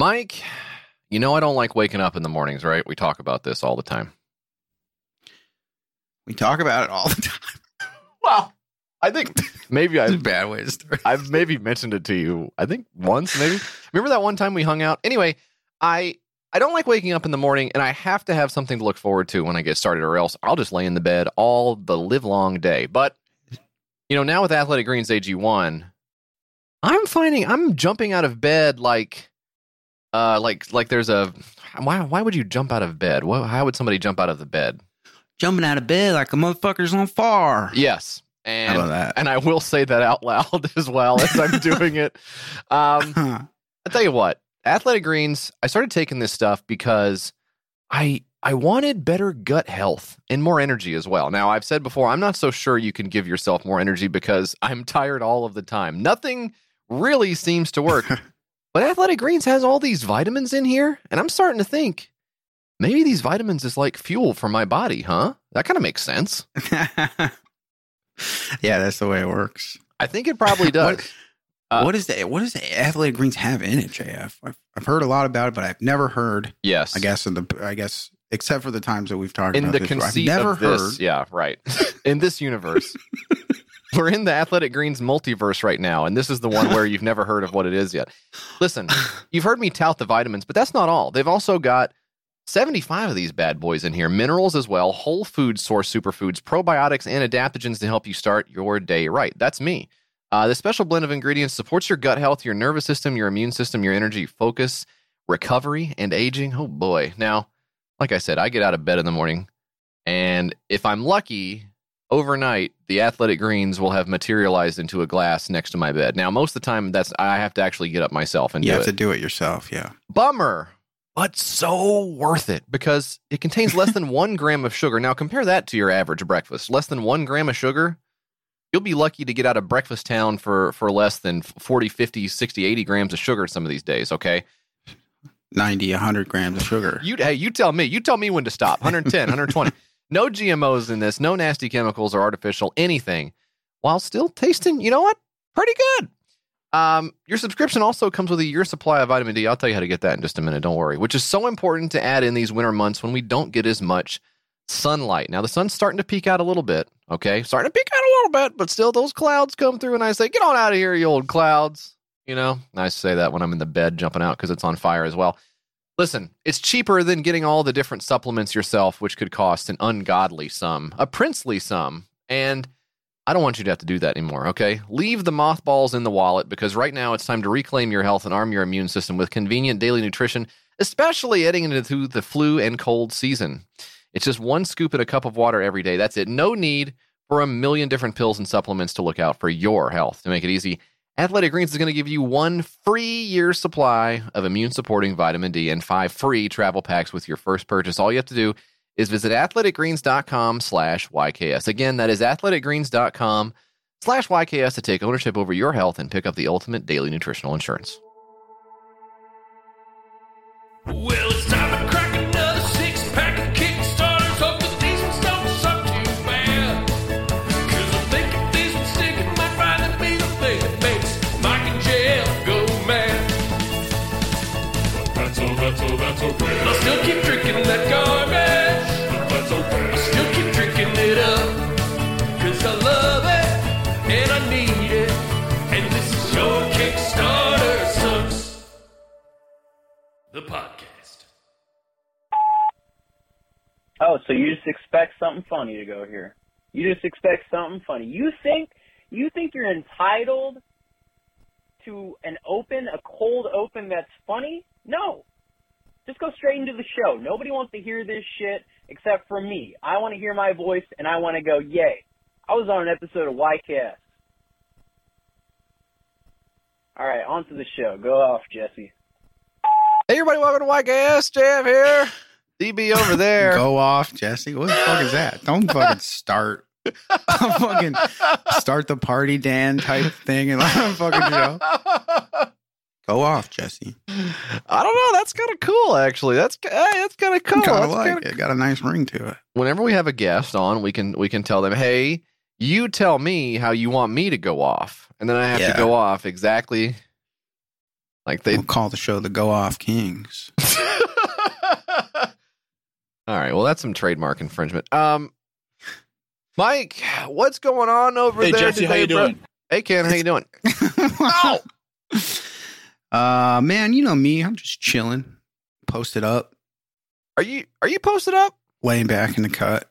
Mike, you know I don't like waking up in the mornings, right? We talk about this all the time. We talk about it all the time. Well, I think maybe It's a I bad way to start. I've maybe mentioned it to you. I think once, maybe. Remember that one time we hung out? Anyway, I I don't like waking up in the morning and I have to have something to look forward to when I get started, or else I'll just lay in the bed all the live long day. But you know, now with Athletic Greens AG1, I'm finding I'm jumping out of bed like uh like like there's a why why would you jump out of bed? Why, how would somebody jump out of the bed? Jumping out of bed like a motherfucker's on fire. Yes. How And about that? and I will say that out loud as well as I'm doing it. Um I'll tell you what, Athletic Greens, I started taking this stuff because I I wanted better gut health and more energy as well. Now, I've said before, I'm not so sure you can give yourself more energy because I'm tired all of the time. Nothing really seems to work. But Athletic Greens has all these vitamins in here, and I'm starting to think maybe these vitamins is like fuel for my body, huh? That kind of makes sense. yeah, that's the way it works. I think it probably does. What- Uh, what is the what does the athletic greens have in it, JF? I've, I've heard a lot about it, but I've never heard. yes. I guess in the I guess except for the times that we've talked in about the this, conceit I've never of heard. this, yeah, right. in this universe, we're in the Athletic Greens multiverse right now, and this is the one where you've never heard of what it is yet. Listen, you've heard me tout the vitamins, but that's not all. They've also got 75 of these bad boys in here, minerals as well, whole food source superfoods, probiotics, and adaptogens to help you start your day right. That's me. Uh, the special blend of ingredients supports your gut health, your nervous system, your immune system, your energy, focus, recovery, and aging. Oh boy. Now, like I said, I get out of bed in the morning, and if I'm lucky, overnight the athletic greens will have materialized into a glass next to my bed. Now, most of the time, that's I have to actually get up myself and You do have it. to do it yourself. Yeah. Bummer, but so worth it because it contains less than one gram of sugar. Now, compare that to your average breakfast. Less than one gram of sugar. You'll be lucky to get out of breakfast town for, for less than 40, 50, 60, 80 grams of sugar some of these days, okay? 90, 100 grams of sugar. You hey, you tell me. You tell me when to stop. 110, 120. No GMOs in this, no nasty chemicals or artificial anything, while still tasting, you know what? Pretty good. Um, your subscription also comes with a year supply of vitamin D. I'll tell you how to get that in just a minute, don't worry. Which is so important to add in these winter months when we don't get as much sunlight. Now the sun's starting to peek out a little bit, okay? Starting to peek out a little bit, but still those clouds come through and I say, "Get on out of here, you old clouds." You know, I say that when I'm in the bed jumping out because it's on fire as well. Listen, it's cheaper than getting all the different supplements yourself, which could cost an ungodly sum, a princely sum. And I don't want you to have to do that anymore, okay? Leave the mothballs in the wallet because right now it's time to reclaim your health and arm your immune system with convenient daily nutrition, especially heading into the flu and cold season. It's just one scoop in a cup of water every day. That's it. No need for a million different pills and supplements to look out for your health. To make it easy, Athletic Greens is going to give you one free year supply of immune supporting vitamin D and five free travel packs with your first purchase. All you have to do is visit athleticgreens.com slash YKS. Again, that is athleticgreens.com slash YKS to take ownership over your health and pick up the ultimate daily nutritional insurance. Well, Oh, so you just expect something funny to go here. You just expect something funny. You think you think you're entitled to an open, a cold open that's funny? No. Just go straight into the show. Nobody wants to hear this shit except for me. I want to hear my voice and I want to go, yay. I was on an episode of YKS. All right, on to the show. Go off, Jesse. Hey, everybody, welcome to YKS. JF here. DB over there. Go off, Jesse. What the fuck is that? Don't fucking start. fucking start the party Dan type thing and let him fucking go. Go off, Jesse. I don't know. That's kind of cool, actually. That's hey, that's kind of cool. kind of like kinda it. Got a nice ring to it. whenever we have a guest on, we can we can tell them, "Hey, you tell me how you want me to go off," and then I have Yeah. to go off exactly Like they We'll call the show the Go Off Kings. All right. Well, that's some trademark infringement. Um, Mike, what's going on over Hey there? Jesse, how you bro? doing? Hey, Ken, how you doing? oh! Uh, man, you know me. I'm just chilling, posted up, Are you are you posted up? laying back in the cut.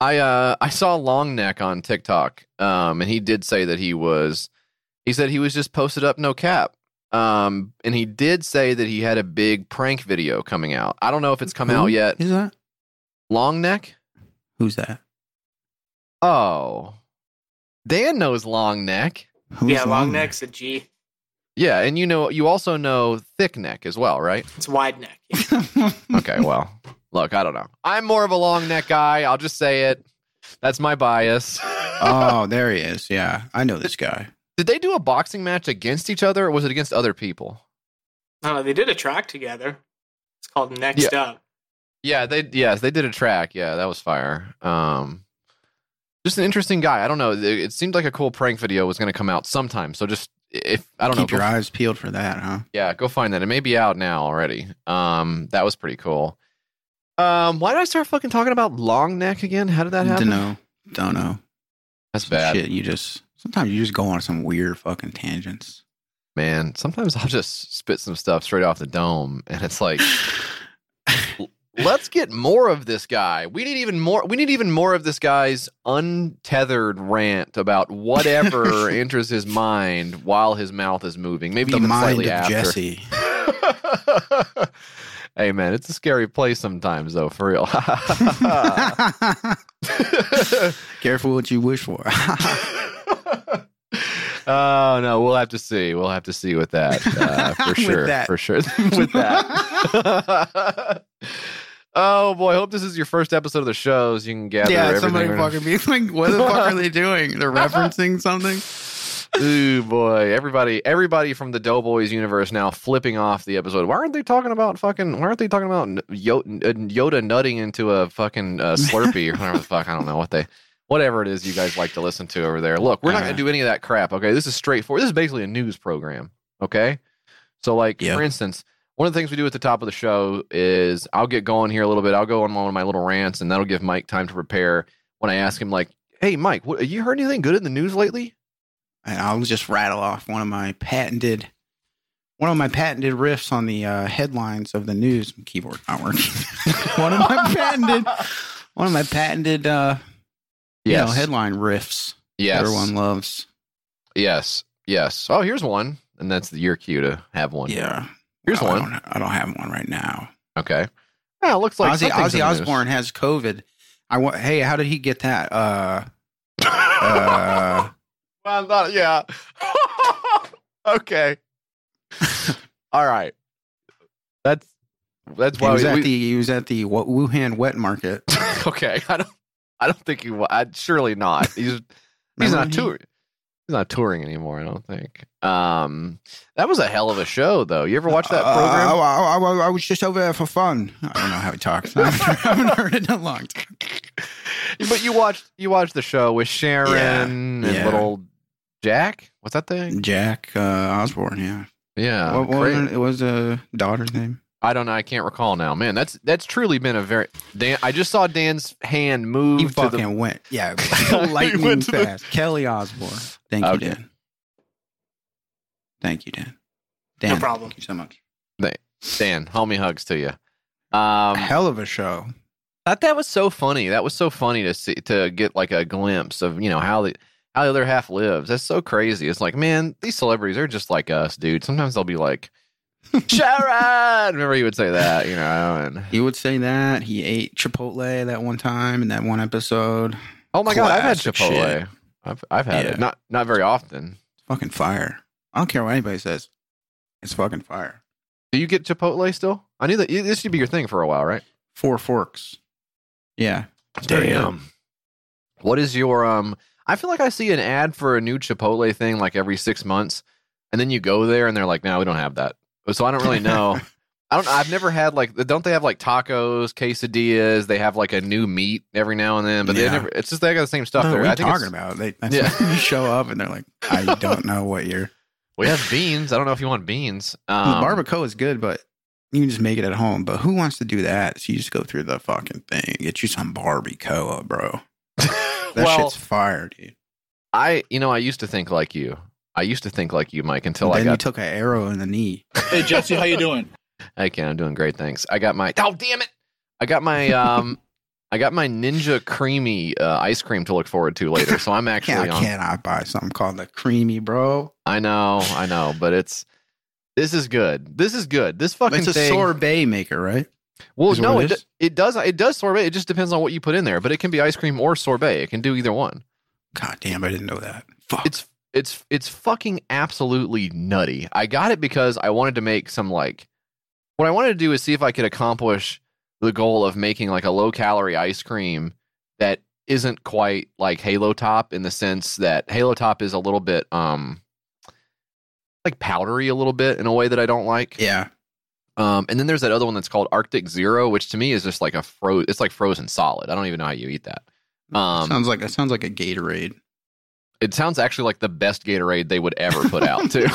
I uh I saw Long Neck on TikTok. Um, and he did say that he was. He said he was just posted up, no cap. Um, and he did say that he had a big prank video coming out. I don't know if it's come Who out yet. Is that? Long Neck. Who's that? Oh, Dan knows Long Neck. Who's yeah, long neck's a G. Yeah, and you know you also know Thick Neck as well, right? It's wide neck. Okay, well, look, I don't know. I'm more of a long neck guy. I'll just say it. That's my bias. oh, there he is. Yeah, I know this guy. Did they do a boxing match against each other, or was it against other people? I don't know. They did a track together. It's called Next Up. Yeah, they yes, they did a track. Yeah, that was fire. Um, just an interesting guy. I don't know. It, it seemed like a cool prank video was going to come out sometime. So just if I don't Keep know, your go, eyes peeled for that, huh? yeah, go find that. It may be out now already. Um, that was pretty cool. Um, why did I start fucking talking about long neck again? How did that happen? Don't know. Don't know. That's Some bad. Shit, you just sometimes you just go on some weird fucking tangents. man sometimes i'll just spit some stuff straight off the dome and it's like let's get more of this guy we need even more we need even more of this guy's untethered rant about whatever enters his mind while his mouth is moving maybe the even mind slightly of after Jesse. hey man it's a scary place sometimes though for real Careful what you wish for. oh no, we'll have to see. We'll have to see with that uh, for sure. that. For sure with that. oh boy, I hope this is your first episode of the show, so you can gather yeah, everything. somebody fucking be like, "What the fuck are they doing? They're referencing something." Ooh boy, everybody, everybody from the Doughboys universe now flipping off the episode. Why aren't they talking about fucking? Why aren't they talking about Yoda, Yoda nutting into a fucking uh, Slurpee or whatever the fuck? I don't know what they, whatever it is you guys like to listen to over there. Look, we're not Uh. gonna do any of that crap. Okay, this is straightforward. This is basically a news program. Okay, so like Yeah. for instance. One of the things we do at the top of the show is I'll get going here a little bit. I'll go on one of my little rants, and that'll give Mike time to prepare. When I ask him, like, "Hey, Mike, what, have you heard anything good in the news lately?" And I'll just rattle off one of my patented, one of my patented riffs on the uh, headlines of the news. Keyboard not working. one of my patented, one of my patented, uh, you know, headline riffs. Yes. Everyone loves. Yes. Yes. Oh, here's one, and that's the your cue to have one. Yeah. Here's Well, I one. don't, I don't have one right now. Okay. Yeah, it looks like Ozzy, Ozzy. Osbourne has COVID. I want. Hey, how did he get that? Uh, uh, well, not, yeah. okay. All right. That's that's he why was we, at we- the he was at the Wuhan wet market. okay. I don't. I don't think he. wa- I surely not. He's he's not touring. He's not touring anymore. I don't think. Um, that was a hell of a show, though. You ever watch that Uh, program? I, I- I- I was just over there for fun. I don't know how he talks. I haven't heard it in a long time. but you watched you watched the show with Sharon Yeah, and yeah. little Jack. What's that thing? Jack uh, Osbourne, yeah. Yeah, what, what was, it was a daughter's name? I don't know. I can't recall now. Man, that's that's truly been a very. Dan, I just saw Dan's hand move He to fucking the. went, yeah, lightning went to the- fast. Kelly Osbourne. Thank you, Okay. Dan. Thank you, Dan. Dan, No problem. Thank you so much. Dan, homie hugs to you. Um, Hell of a show. thought that was so funny. That was so funny to see to get like a glimpse of you know how the how the other half lives. That's so crazy. It's like man, these celebrities are just like us, dude. Sometimes they'll be like, Sharon. Remember he would say that, you know, and He would say that he ate Chipotle that one time in that one episode. oh my god, I've had Classic Chipotle. shit. I've I've had Yeah. it. Not not very often. Fucking fire. I don't care what anybody says. It's fucking fire. Do you get Chipotle still? I knew that this should be your thing for a while, right? Four forks. Yeah. It's very good. What is your um? I feel like I see an ad for a new Chipotle thing like every six months, and then you go there and they're like, "No, we don't have that." So I don't really know. I don't. I've never had like. Don't they have like tacos, quesadillas? They have like a new meat every now and then, but they Yeah. never. It's just they got the same stuff What there. are I think talking it's- about? They, that's Yeah. you show up and they're like, I don't know what you're. We have beans. I don't know if you want beans. Um, barbacoa is good, but you can just make it at home. But who wants to do that? So you just go through the fucking thing, get you some barbacoa, bro. That well, shit's fire, dude. I you know I used to think like you. I used to think like you, Mike, until I then I you got. took an arrow in the knee. Hey Jesse, how you doing? I can. I'm doing great. Thanks. I got my. Oh damn it! I got my. Um, I got my Ninja Creami uh, ice cream to look forward to later. So I'm actually Can't, I cannot buy something called the creamy, bro. I know, I know, but it's. This is good. This is good. This fucking It's a thing. sorbet maker, right? well, is no, it, it it does. It does sorbet. It just depends on what you put in there. But it can be ice cream or sorbet. It can do either one. God damn, I didn't know that. Fuck. It's it's it's fucking absolutely nutty. I got it because I wanted to make some like what I wanted to do is see if I could accomplish the goal of making like a low calorie ice cream that isn't quite like Halo Top in the sense that Halo Top is a little bit um like powdery a little bit in a way that I don't like. yeah. Um and then there's that other one that's called Arctic Zero, which to me is just like a fro it's like frozen solid. I don't even know how you eat that. Um sounds like it sounds like a Gatorade. It sounds actually like the best Gatorade they would ever put out too.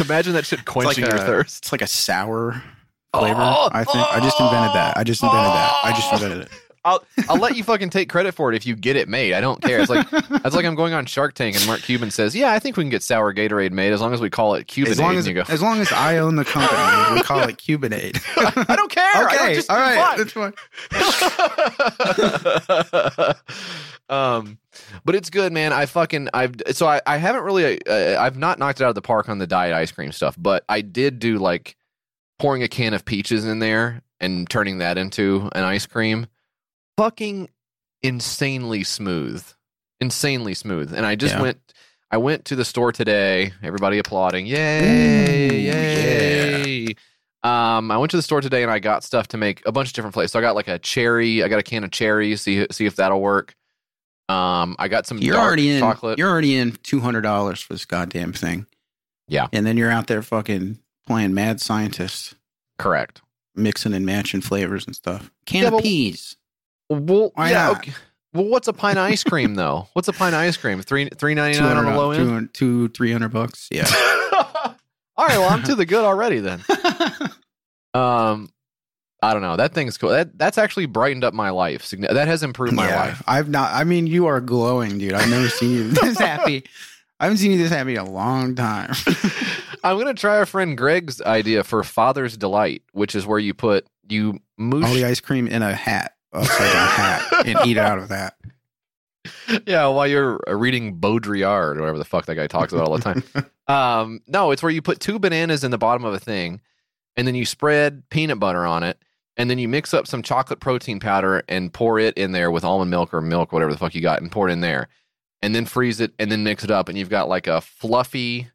Imagine that shit quenching like your a- thirst. It's like a sour oh, flavor. Oh, I think I just invented that. I just invented that. I just oh. invented it. I'll I'll let you fucking take credit for it if you get it made. I don't care. It's like that's like I'm going on Shark Tank and Mark Cuban says, "Yeah, I think we can get sour Gatorade made as long as we call it Cubanade." as long as you go, as long as I own the company, we call it Cubanade. I don't care. I don't okay, just all right, fine. that's fine. um, but it's good, man. I fucking I've so I, I haven't really uh, I've not knocked it out of the park on the diet ice cream stuff, but I did do like pouring a can of peaches in there and turning that into an ice cream. Fucking insanely smooth, insanely smooth. And I just Yeah. went. I went to the store today. Everybody applauding! Yay! Ooh, yay! Um, I went to the store today and I got stuff to make a bunch of different flavors. So I got like a cherry. I got a can of cherries. See see if that'll work. Um, I got some You're dark already in. chocolate. You're already in two hundred dollars for this goddamn thing. Yeah. and then you're out there fucking playing mad scientist, Correct. mixing and matching flavors and stuff. Can Yeah, of peas. Well, Why yeah. not? Okay. Well, what's a pint of ice cream though? What's a pint of ice cream? Three three ninety nine on the low end. Two, three hundred bucks. Yeah. All right. Well, I'm to the good already then. Um, I don't know. That thing's cool. That that's actually brightened up my life. That has improved my yeah. life. I've not. I mean, you are glowing, dude. I've never seen you this happy. I haven't seen you this happy in a long time. I'm gonna try our friend Greg's idea for Father's Delight, which is where you put you moosh. All the ice cream in a hat, upside down hat, and eat out of that. yeah, while you're reading Baudrillard or whatever the fuck that guy talks about all the time. um, no, it's where you put two bananas in the bottom of a thing, and then you spread peanut butter on it, and then you mix up some chocolate protein powder and pour it in there with almond milk or milk, whatever the fuck you got, and pour it in there, and then freeze it, and then mix it up, and you've got like a fluffy,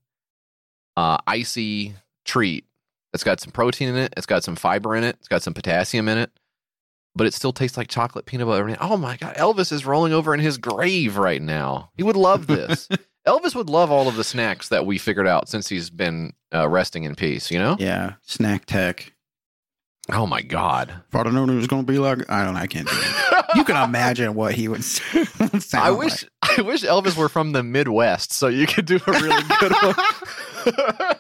uh, icy treat that's got some protein in it, it's got some fiber in it, it's got some potassium in it. But it still tastes like chocolate peanut butter. Oh my god, Elvis is rolling over in his grave right now. He would love this. Elvis would love all of the snacks that we figured out since he's been uh, resting in peace. You know? Yeah, snack tech. Oh my god. If I'd have known it was going to be like, I don't know, I can't do it. You can imagine what he would sound I wish I wish Elvis were from the Midwest so you could do a really good one.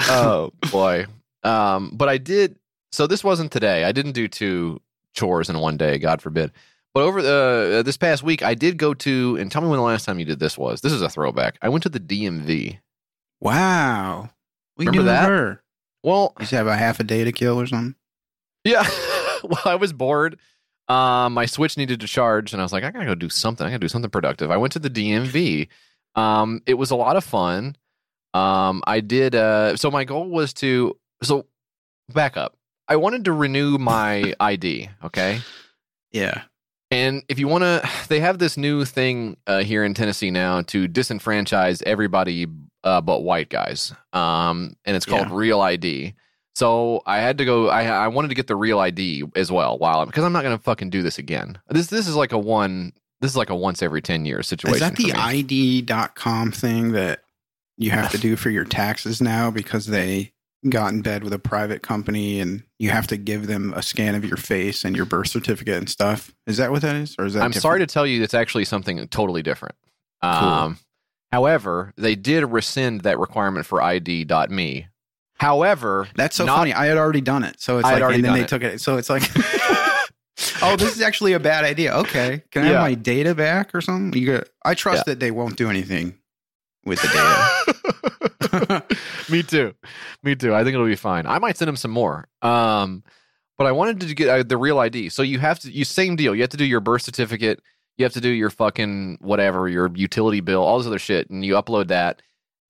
oh boy. Um, but I did. So this wasn't today. I didn't do two chores in one day. God forbid. But over the uh, this past week, I did go to and tell me when the last time you did this was. This is a throwback. I went to the DMV. Wow. You Remember that? her? Well, You have a half a day to kill or something? Yeah. well, I was bored. Um, my Switch needed to charge, and I was like, I gotta go do something. I gotta do something productive. I went to the DMV. Um, it was a lot of fun. Um, I did. Uh, so my goal was to. So back up. I wanted to renew my ID. Okay. Yeah. And if you want to, they have this new thing uh, here in Tennessee now to disenfranchise everybody uh, but white guys. Um, and it's called Yeah. Real ID. So I had to go. I I wanted to get the Real ID as well. While because I'm not going to fucking do this again. This this is like a one. This is like a once every ten years situation. Is that the. ID.com thing that you have to do for your taxes now because they got in bed with a private company and you have to give them a scan of your face and your birth certificate and stuff? Is that what that is? Or is that I'm sorry to tell you, it's actually something totally different. Um, However, they did rescind that requirement for ID.me. However, That's so not- funny. I had already done it. So it's I like, already and then they it. took it. So it's like, oh, this is actually a bad idea. Okay, can I Yeah. have my data back or something? You got, I trust Yeah. that they won't do anything with the data. Me too. Me too. I think it'll be fine. I might send him some more. Um, but I wanted to get uh, the real ID. So you have to, you same deal. You have to do your birth certificate. You have to do your fucking whatever, your utility bill, all this other shit, and you upload that.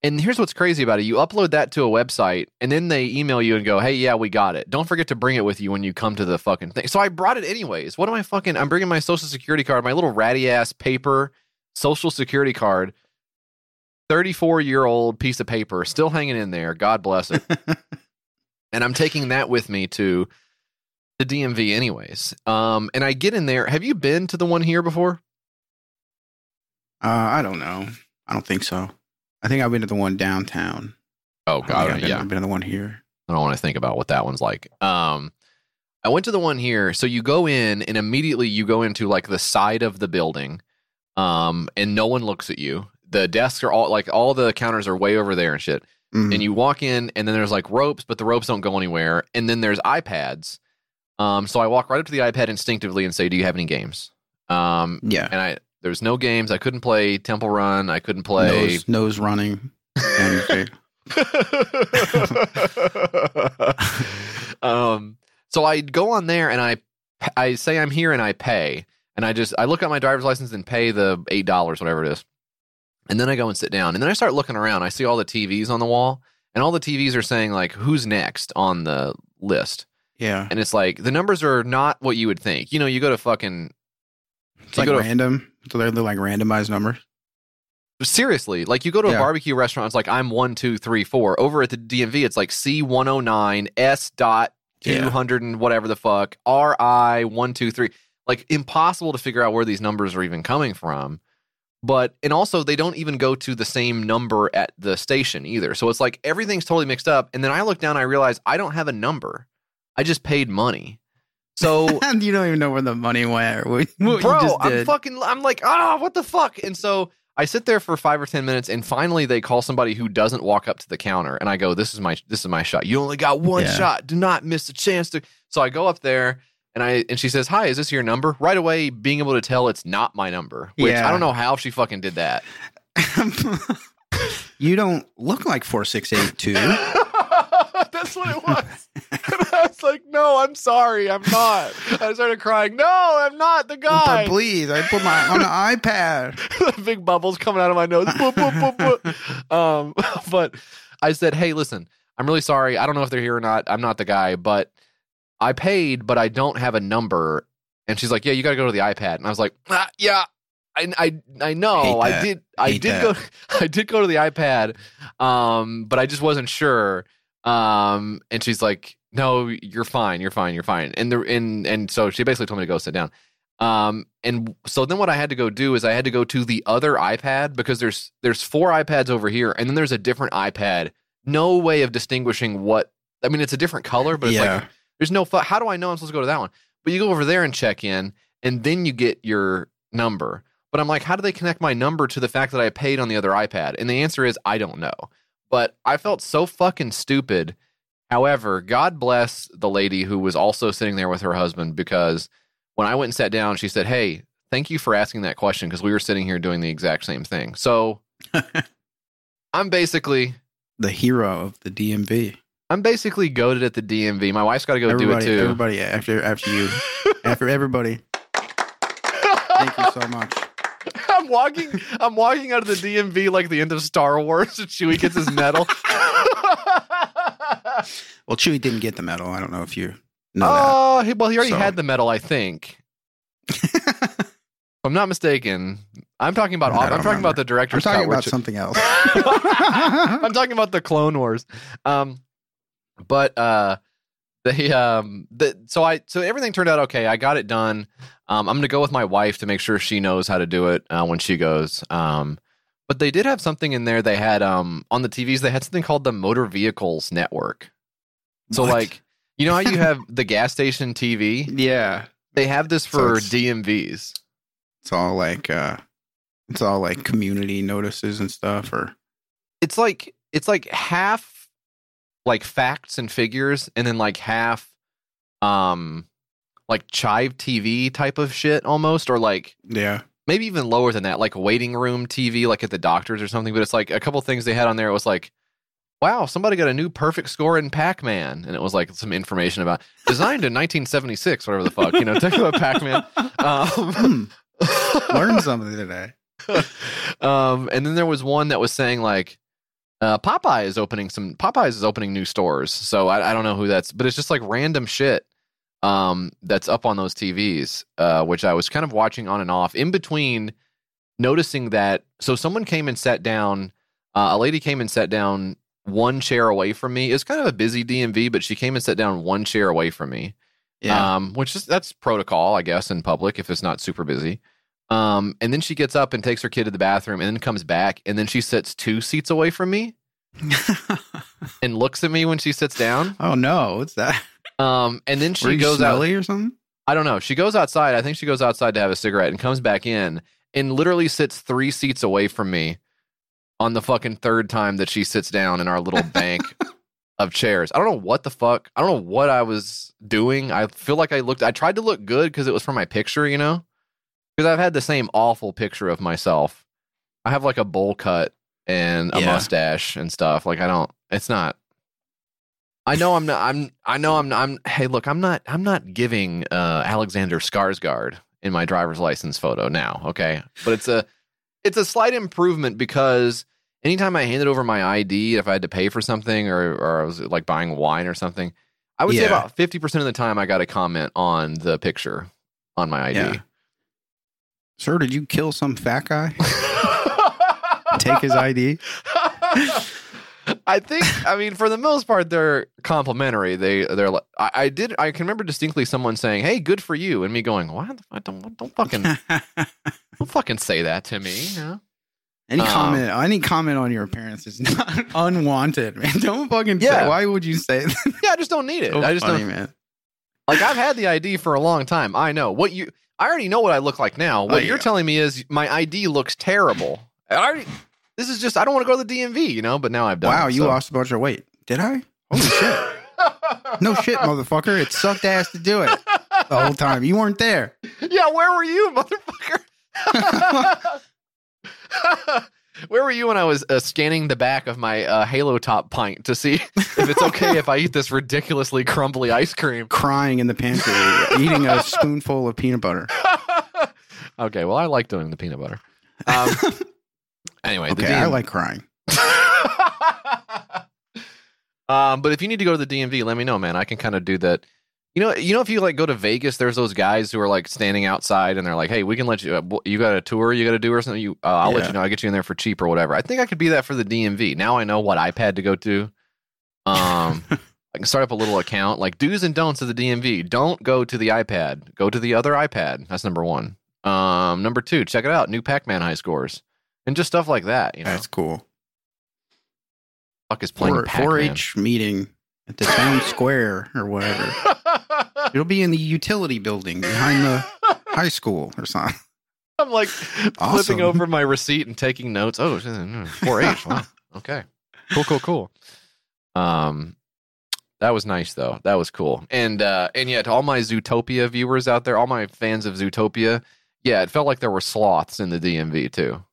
And here's what's crazy about it: you upload that to a website, and then they email you and go, "Hey, yeah, we got it. Don't forget to bring it with you when you come to the fucking thing." So I brought it anyways. What am I fucking? I'm bringing my social security card, my little ratty ass paper social security card. 34 year old piece of paper still hanging in there. God bless it. and I'm taking that with me to the DMV anyways. Um, and I get in there. Have you been to the one here before? uh, I don't know. I don't think so. I think I've been to the one downtown. Oh I I've God, been, yeah. I've been to the one here. I don't want to think about what that one's like. Um, I went to the one here. So you go in and immediately you go into like the side of the building, um, and no one looks at you. The desks are all like all the counters are way over there and shit. Mhm. and you walk in and then there's like ropes but the ropes don't go anywhere and then there's ipads um, so i walk right up to the ipad instinctively and say do you have any games um, yeah. and i there's no games i couldn't play temple run i couldn't play Nose, nose running. Um, so I go on there and I I say I'm here and I pay and I just I look at my driver's license and pay the eight dollars whatever it is, and then I go and sit down and then I start looking around. I see all the TVs on the wall and all the TVs are saying like who's next on the list, yeah. and it's like the numbers are not what you would think. You know, you go to fucking It's like to- random. So they're, they're like randomized numbers. seriously like you go to a barbecue restaurant. It's like I'm one two three four. Over at the DMV, it's like C one hundred nine S dot 200 and whatever the fuck ri 123 like impossible to figure out where these numbers are even coming from but and also they don't even go to the same number at the station either. So it's like everything's totally mixed up and then i look down and i realize i don't have a number. I just paid money. So And you don't even know where the money went what, bro i'm fucking i'm like ah what the fuck? And so i sit there for five or ten minutes and finally they call somebody who doesn't walk up to the counter and i go this is my this is my shot. You only got one Yeah. shot. Do not miss a chance to so i go up there and i and she says hi is this your number right away being able to tell it's not my number which Yeah. i don't know how she fucking did that you don't look like 4682. That's what it was. and I was like, no, I'm sorry. I'm not. I started crying. No, I'm not the guy. Please, I put my on the iPad. big bubbles coming out of my nose. Boop, boop, boop. Um, but I said, hey, listen, I'm really sorry. I don't know if they're here or not. I'm not the guy, but I paid, but I don't have a number. And she's like, yeah, you got to go to the iPad. And I was like, ah, yeah. I, I I know I did I Hate did that. go I did go to the iPad um but I just wasn't sure um and she's like no you're fine you're fine you're fine and the and and so she basically told me to go sit down um and so then what I had to go do is I had to go to the other iPad because there's there's four iPads over here and then there's a different iPad no way of distinguishing what I mean it's a different color but it's Yeah. like there's no fu- how do I know I'm supposed to go to that one? But you go over there and check in and then you get your number. But I'm like how do they connect my number to the fact that I paid on the other iPad? And the answer is I don't know. But I felt so fucking stupid. However, God bless the lady who was also sitting there with her husband because when I went and sat down, she said, Hey, thank you for asking that question because we were sitting here doing the exact same thing. So I'm basically the hero of the DMV. I'm basically goaded at the DMV. My wife's got to go everybody, do it too. everybody after after you, after everybody. Thank you so much. I'm walking. I'm walking out of the DMV like the end of Star Wars. And Chewie gets his medal. Well, Chewie didn't get the medal. I don't know if you know Oh, he- well, he already So- had the medal, I think. If I'm not mistaken. I'm talking about. I'm don't talking about the I'm director's talking cut, about something else. I'm talking about the Clone Wars. Um, but uh, they um, the so I so everything turned out okay. I got it done. Um, I'm gonna go with my wife to make sure she knows how to do it uh, when she goes. Um, but they did have something in there. They had um on the TVs. They had something called the Motor Vehicles Network. So What? like you know how you have the gas station TV. yeah, They have this So for it's- DMVs. it's all like uh, It's all like community notices and stuff, or it's like it's like half like facts and figures and then like half um like chive tv type of shit almost or like yeah, maybe even lower than that like waiting room tv like at the doctors or something but it's like a couple things they had on there it was like wow somebody got a new perfect score in pac-man and it was like some information about designed in 1976 whatever the fuck you know talking about pac-man. Um, Hmm, learned something today. um, and then there was one that was saying like uh, Popeye is opening some Popeyes is opening new stores. So I, I don't know who that's, but it's just like random shit um, that's up on those TVs, uh, which I was kind of watching on and off in between noticing that. So someone came and sat down. Uh, a lady came and sat down one chair away from me. It was kind of a busy DMV, but she came and sat down one chair away from me Yeah, um, which is that's protocol, I guess, in public if it's not super busy. Um, and then she gets up and takes her kid to the bathroom, and then comes back, and then she sits two seats away from me and looks at me when she sits down. oh no, what's that? Um, and then she goes out. or something? I don't know. She goes outside. I think she goes outside to have a cigarette and comes back in and literally sits three seats away from me on the fucking third time that she sits down in our little bank of chairs. I don't know what the fuck. I don't know what I was doing. I feel like I looked, I tried to look good because it was for my picture, you know? Because I've had the same awful picture of myself. I have like a bowl cut and a Yeah. mustache and stuff. Like, I don't, it's not. I know I'm not. I'm. I know I'm. I'm. Hey, look, I'm not. I'm not giving uh, Alexander Skarsgård in my driver's license photo now. Okay, but it's a. It's a slight improvement because anytime I handed over my ID, if I had to pay for something or or I was like buying wine or something, I would say about fifty percent of the time I got a comment on the picture on my ID. Yeah. Sir, did you kill some fat guy? Take his ID? I think. I mean, for the most part, they're complimentary. They they're. li- I, I did. I can remember distinctly someone saying, "Hey, good for you," and me going, "What? I don't don't fucking don't fucking say that to me." You know? Any Um, comment, any comment on your appearance is not unwanted, man. Don't fucking Yeah. say. Why would you say that? Yeah, I just don't need it. So I just funny, don't. man. Like I've had the ID for a long time. I know what you. I already know what I look like now. What Oh, you're telling me is my ID looks terrible. I already. This is just. I don't want to go to the DMV, you know. But now I've done. It. Wow, it, you so. lost a bunch of weight. Did I? Holy shit! No shit, motherfucker. It sucked ass to do it the whole time. You weren't there. Yeah, where were you, motherfucker? where were you when I was uh, scanning the back of my uh, Halo Top pint to see if it's okay if I eat this ridiculously crumbly ice cream? Crying in the pantry, eating a spoonful of peanut butter. okay, well, I like doing the peanut butter. Um, anyway, Okay, I like crying. um, but if you need to go to the DMV, let me know, man. I can kind of do that. You know, you know, if you like go to Vegas, there's those guys who are like standing outside and they're like, "Hey, we can let you. Uh, you got a tour you got to do or something. You, uh, I'll let you know. I'll get you in there for cheap or whatever." I think I could be that for the DMV. Now I know what iPad to go to. Um, I can start up a little account like do's and don'ts of the DMV. Don't go to the iPad. Go to the other iPad. That's number one. Um, number two, check it out. New Pac-Man high scores and just stuff like that. You know, That's cool. fuck is playing Pac-Man. H meeting at the town square or whatever. It'll be in the utility building behind the high school or something. I'm like Awesome. flipping over my receipt and taking notes. Oh, 4-H. Wow. Okay. Cool, cool, cool. Um, that was nice though. That was cool. And uh, and yet, all my Zootopia viewers out there, all my fans of Zootopia, yeah, it felt like there were sloths in the DMV too.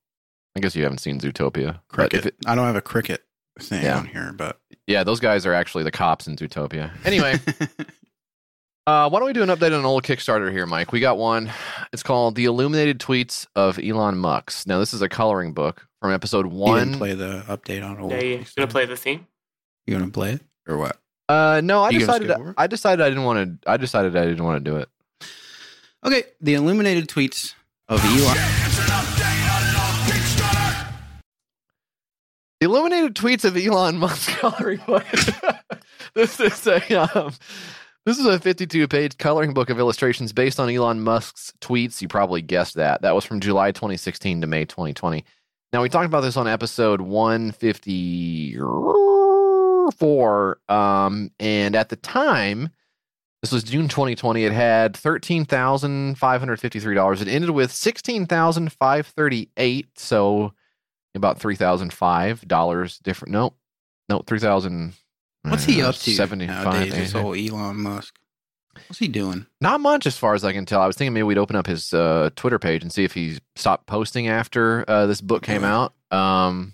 I guess you haven't seen Zootopia. Cricket. it- I don't have a cricket thing Yeah. on here, but yeah, those guys are actually the cops in Zootopia. Anyway, uh, why don't we do an update on an old Kickstarter here, Mike? We got one. It's called "The Illuminated Tweets of Elon Musk." Now, this is a coloring book from episode one. didn't play the update on old. Yeah, you gonna play the theme? You gonna play it or what? Uh, no, I You decided. skip over it? I decided I didn't want to. I decided I didn't want to do it. Okay, the illuminated tweets of Elon. The illuminated tweets of Elon Musk coloring book. this is a um, this is a 52 page coloring book of illustrations based on Elon Musk's tweets. You probably guessed that. That was from July 2016 to May 2020. Now we talked about this on episode 154, um, and at the time, This was June 2020. It had thirteen thousand five hundred fifty-three dollars. It ended with sixteen thousand five thirty-eight. So about three thousand five dollars different. No, no, three thousand. What's he up to Seventy-five. nowadays? This 80. old Elon Musk. What's he doing? Not much, as far as I can tell. I was thinking maybe we'd open up his uh, Twitter page and see if he stopped posting after uh, this book came out. Um,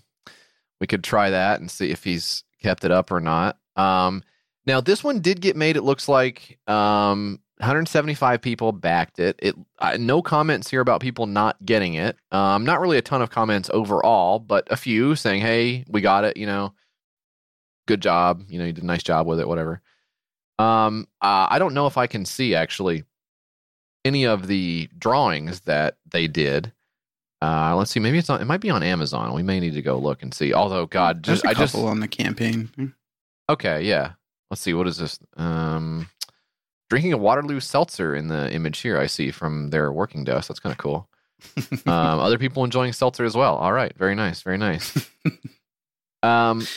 we could try that and see if he's kept it up or not. Um, now, this one did get made. It looks like um, 175 people backed it. It uh, no comments here about people not getting it. Um, not really a ton of comments overall, but a few saying, "Hey, we got it." You know, good job. You know, you did a nice job with it. Whatever. Um, uh, I don't know if I can see actually any of the drawings that they did. Uh, let's see. Maybe it's on. It might be on Amazon. We may need to go look and see. Although, God, just a I just on the campaign. okay. Yeah. Let's see. What is this? Um, drinking a Waterloo seltzer in the image here. I see from their working desk. That's kind of cool. um, other people enjoying seltzer as well. All right. Very nice. Very nice. Um,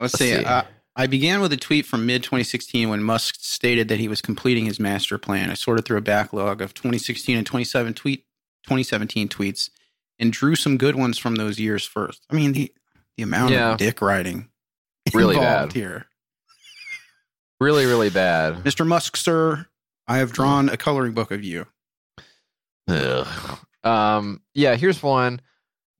Let's, let's see. see. Uh, I began with a tweet from mid 2016 when Musk stated that he was completing his master plan. I sorted through a backlog of 2016 and 27 tweet 2017 tweets and drew some good ones from those years first. I mean the the amount Yeah. of dick writing Really involved bad. here. really, really bad. Mr. Musk, sir, I have drawn a coloring book of you. Ugh. Um, yeah, here's one.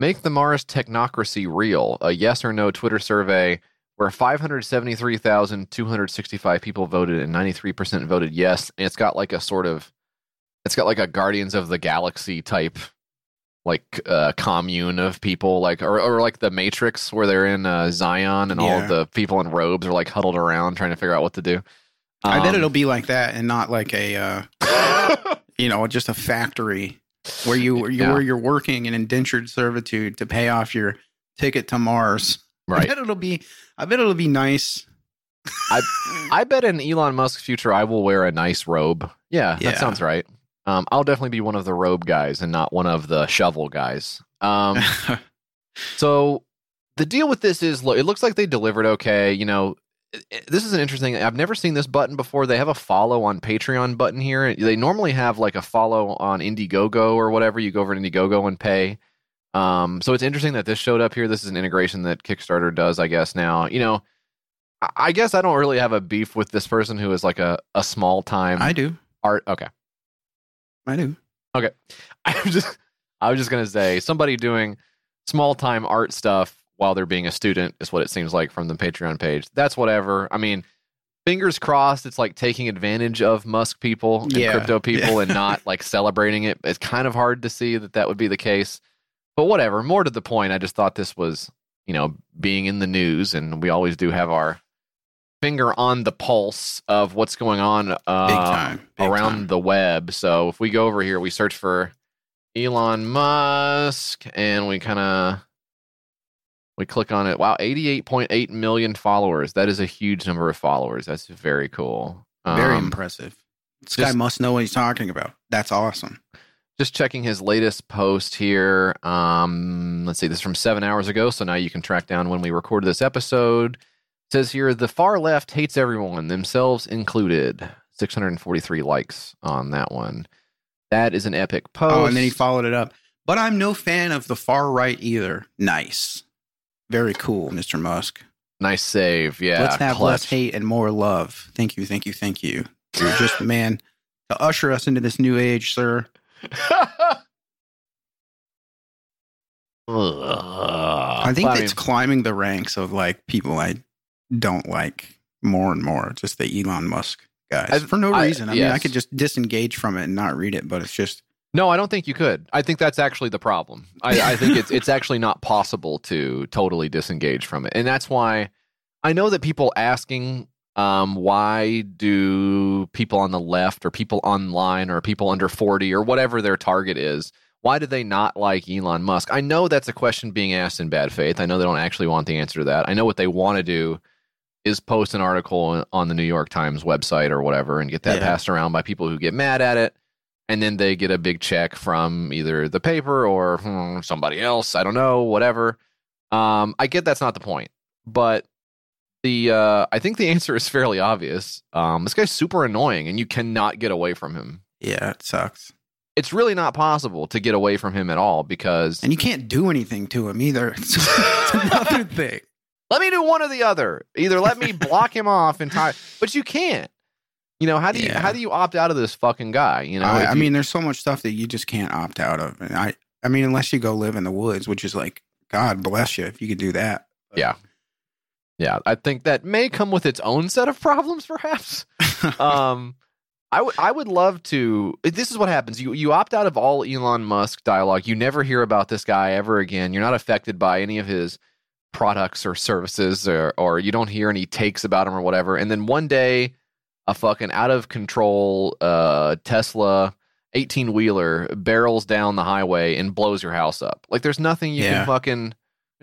Make the Mars technocracy real. A yes or no Twitter survey where 573,265 people voted and 93% voted yes. And it's got like a sort of, it's got like a Guardians of the Galaxy type, like uh, commune of people, like or, or like the Matrix where they're in uh, Zion and all Yeah. of the people in robes are like huddled around trying to figure out what to do. I bet Um, it'll be like that and not like a uh, you know, just a factory where you you, Yeah. where you're working in indentured servitude to pay off your ticket to Mars. I right. bet it'll be I bet it'll be nice. I I bet in Elon Musk's future, I will wear a nice robe. Yeah, Yeah. that sounds right. Um, I'll definitely be one of the robe guys and not one of the shovel guys. Um, so the deal with this is, look, it looks like they delivered okay. You know, this is an interesting. I've never seen this button before. They have a follow on Patreon button here. They normally have like a follow on Indiegogo or whatever. You go over to Indiegogo and pay. Um, so it's interesting that this showed up here. This is an integration that Kickstarter does, I guess. Now, you know, I- I guess I don't really have a beef with this person who is like a, a small time I do. art. Okay. I do. Okay, I was just I was just gonna say somebody doing small time art stuff while they're being a student is what it seems like from the Patreon page. That's whatever. I mean, fingers crossed it's like taking advantage of Musk people and Yeah. crypto people Yeah. and not like celebrating it. It's kind of hard to see that that would be the case. But whatever, more to the point, I just thought this was, you know, being in the news and we always do have our finger on the pulse of what's going on uh, Big time. Around time. the web. So if we go over here, we search for Elon Musk and we kind of we click on it. Wow, 88.8 million followers. That is a huge number of followers. That's very cool. Very Um, impressive. This just- guy must know what he's talking about. That's awesome. Just checking his latest post here. Um, let's see, this is from seven hours ago, so now you can track down when we recorded this episode. It says here the far left hates everyone, themselves included. 643 likes on that one. That is an epic post. Oh, and then he followed it up. But I'm no fan of the far right either. Nice. Very cool, Mr. Musk. nice save. Yeah, Let's have less hate and more love. Thank you, thank you, thank you. You're just the man to usher us into this new age, sir. I think it's climbing the ranks of like people I don't like more and more. Just the Elon Musk guys I- for no I- reason. I, mean, I could just disengage from it and not read it, but it's just No, I don't think you could. I think that's actually the problem. I, I think it's it's actually not possible to totally disengage from it, and that's why I know that people asking um, why do people on the left or people online or people under forty or whatever their target is, why do they not like Elon Musk? I know that's a question being asked in bad faith. I know they don't actually want the answer to that. I know what they want to do is post an article on the New York Times website or whatever and get that Yeah. passed around by people who get mad at it and then they get a big check from either the paper or hmm, somebody else. I don't know, whatever. Um, I get that's not the point, but the uh, I think the answer is fairly obvious. Um, this guy's super annoying, and you cannot get away from him. Yeah, it sucks. It's really not possible to get away from him at all because And you can't do anything to him either. It's, it's another thing. let me do one or the other. Either let me block him off entirely, but you can't. You know how do you Yeah. how do you opt out of this fucking guy? You know, I, I you- mean, there's so much stuff that you just can't opt out of. And I, I mean, unless you go live in the woods, which is like, God bless you if you could do that. Yeah. Yeah, I think that may come with its own set of problems, perhaps. um I would I would love to this is what happens. You you opt out of all Elon Musk dialogue. You never hear about this guy ever again. You're not affected by any of his products or services or or you don't hear any takes about him or whatever. And then one day a fucking out of control uh Tesla 18 wheeler barrels down the highway and blows your house up. Like there's nothing you Yeah. can fucking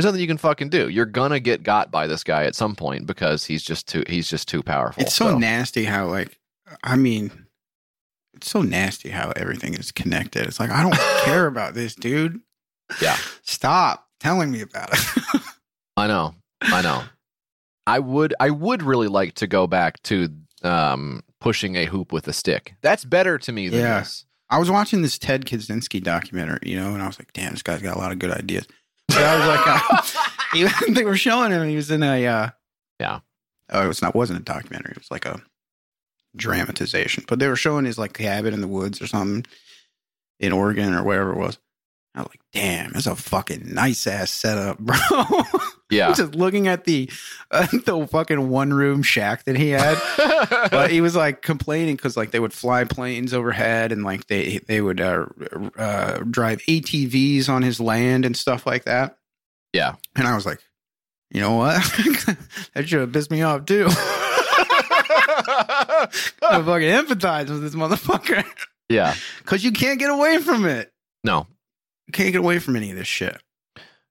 there's nothing you can fucking do. You're gonna get got by this guy at some point because he's just too he's just too powerful. It's so nasty how like I mean it's so nasty how everything is connected. It's like I don't care about this, dude. Yeah. Stop telling me about it. I know. I know. I would I would really like to go back to um pushing a hoop with a stick. That's better to me than Yeah. this. I was watching this Ted Kaczynski documentary, you know, and I was like, damn, this guy's got a lot of good ideas. But I was like, uh, he, they were showing him, he was in a, uh, Yeah. Oh, it was not, wasn't a documentary. It was like a dramatization, but they were showing his like cabin in the woods or something in Oregon or wherever it was. I was like, damn, that's a fucking nice ass setup, bro. Yeah. Just looking at the uh, the fucking one room shack that he had, but he was like complaining because like they would fly planes overhead and like they they would uh, uh, drive ATVs on his land and stuff like that. Yeah. And I was like, you know what? that should have pissed me off too. I fucking empathize with this motherfucker yeah. because you can't get away from it. No. You can't get away from any of this shit.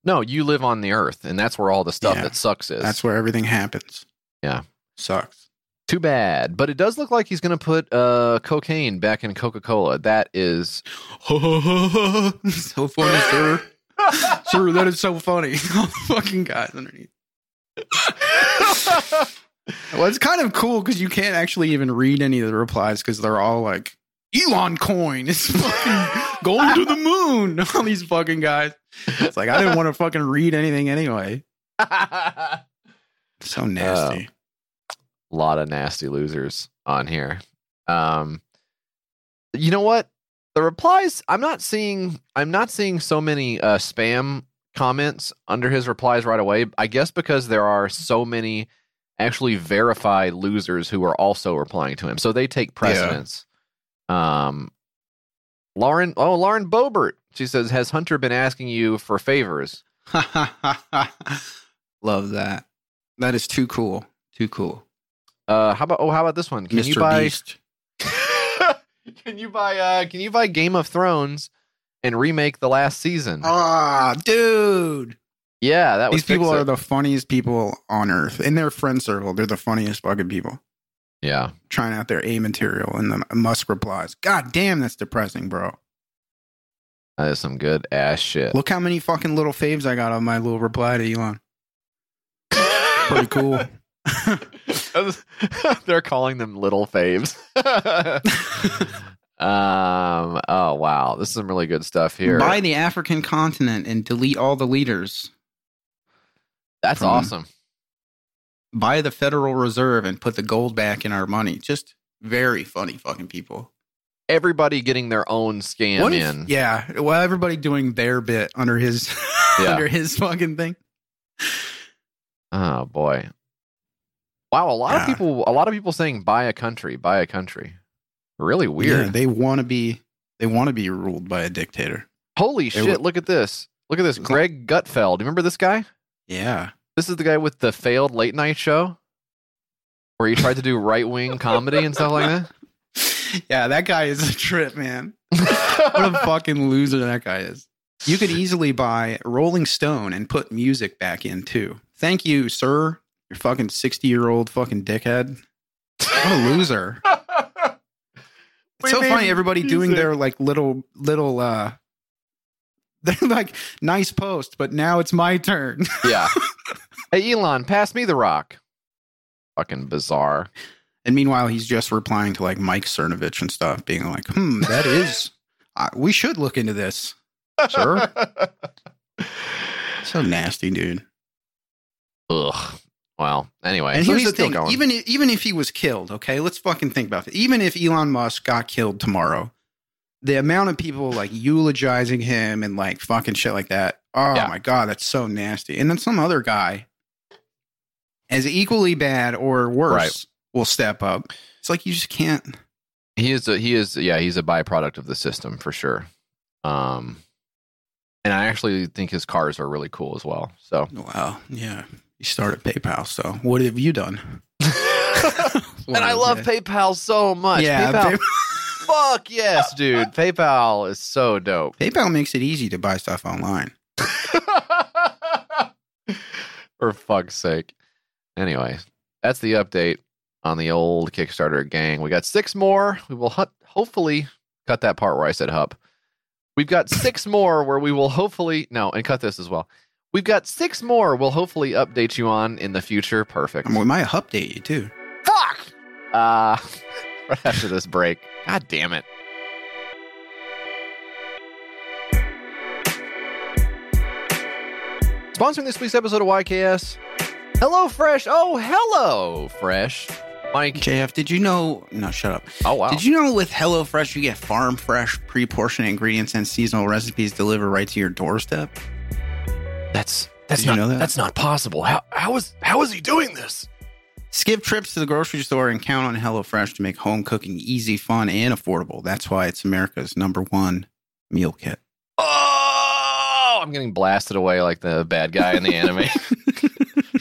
No, you live on the earth and that's where all the stuff Yeah. that sucks is. That's where everything happens. Yeah. Sucks. Too bad. But it does look like he's gonna put uh cocaine back in Coca-Cola. That is so funny, sir. sir, that is so funny. All the fucking guys underneath. Well, it's kind of cool because you can't actually even read any of the replies because they're all like, Elon coin is fucking going to the moon. All these fucking guys. It's like, I didn't want to fucking read anything anyway. So nasty. a lot of nasty losers on here. Um, you know what? The replies I'm not seeing. I'm not seeing so many uh, spam comments under his replies right away. I guess because there are so many actually verified losers who are also replying to him, so they take precedence. Um, Lauren. Oh, Lauren Boebert. She says, "Has Hunter been asking you for favors?" Love that. That is too cool. Too cool. Uh, how about? Oh, how about this one? Can Mr. you buy? Beast. can you buy uh can you buy Game of Thrones and remake the last season? Ah, dude. yeah, that was These people are the funniest people on earth. In their friend circle, they're the funniest fucking people. Yeah. Trying out their A material and the Musk replies. God damn, that's depressing, bro. That is some good ass shit. Look how many fucking little faves I got on my little reply to Elon. Pretty cool. They're calling them little faves. um oh wow, this is some really good stuff here. Buy the African continent and delete all the leaders. That's awesome. Buy the Federal Reserve and put the gold back in our money. Just very funny fucking people. Everybody getting their own scam What if- in. yeah, well, everybody doing their bit under his Yeah. under his fucking thing. Oh boy. Wow, a lot of people a lot of people saying buy a country, buy a country. Really weird. Yeah, they want to be they want to be ruled by a dictator. Holy They shit, were- look at this. Look at this. Greg Gutfeld. You remember this guy? Yeah. This is the guy with the failed late night show where he tried to do right wing comedy and stuff like that. Yeah, that guy is a trip, man. What a fucking loser that guy is. You could easily buy Rolling Stone and put music back in too. Thank you, sir. You're fucking 60 year old fucking dickhead. What a loser. It's so funny, made everybody doing their like little little uh they're like nice post, but now it's my turn. yeah. Hey Elon, pass me the rock. Fucking bizarre. And meanwhile, he's just replying to like Mike Cernovich and stuff, being like, "Hmm, that is, uh, we should look into this." Sure. So nasty, dude. Ugh. Well, anyway, And here's the thing: going. even if, even if he was killed, okay, let's fucking think about it. Even if Elon Musk got killed tomorrow, the amount of people like eulogizing him and like fucking shit like that. Oh Yeah. my god, that's so nasty. And then some other guy, as equally bad or worse, Right. will step up. It's like you just can't. he is a, he is yeah he's a byproduct of the system for sure. Um, and I actually think his cars are really cool as well. So Well, yeah, you started PayPal, so what have you done? and I love PayPal so much. Yeah, PayPal. Pay- Fuck yes, dude. PayPal is so dope. PayPal makes it easy to buy stuff online. For fuck's sake. Anyway, that's the update on the old Kickstarter gang. We got six more. We will hu- hopefully cut that part where I said hup. We've got six more where we will hopefully no, and cut this as well. We've got six more we'll hopefully update you on in the future. Perfect. We might update you too. Fuck. Uh right after this break. God damn it. Sponsoring this week's episode of YKS. Hello Fresh. Oh, hello Fresh. Mike. JF, did you know? No, shut up. Oh wow. Did you know with HelloFresh you get farm fresh, pre-portioned ingredients and seasonal recipes delivered right to your doorstep? That's that's not that? that's not possible. How how is how is he doing this? Skip trips to the grocery store and count on HelloFresh to make home cooking easy, fun, and affordable. That's why it's America's number one meal kit. Oh, I'm getting blasted away like the bad guy in the anime.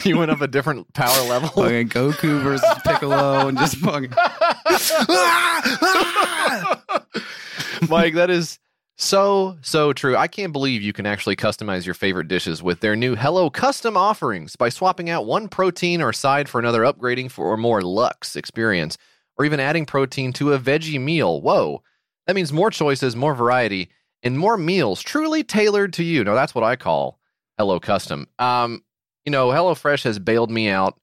you went up a different power level. Fucking Goku versus Piccolo and just fucking. Mike, that is so, so true. I can't believe you can actually customize your favorite dishes with their new Hello Custom offerings by swapping out one protein or side for another, upgrading for a more luxe experience, or even adding protein to a veggie meal. Whoa. That means more choices, more variety, and more meals truly tailored to you. Now, that's what I call Hello Custom. Um, you know, HelloFresh has bailed me out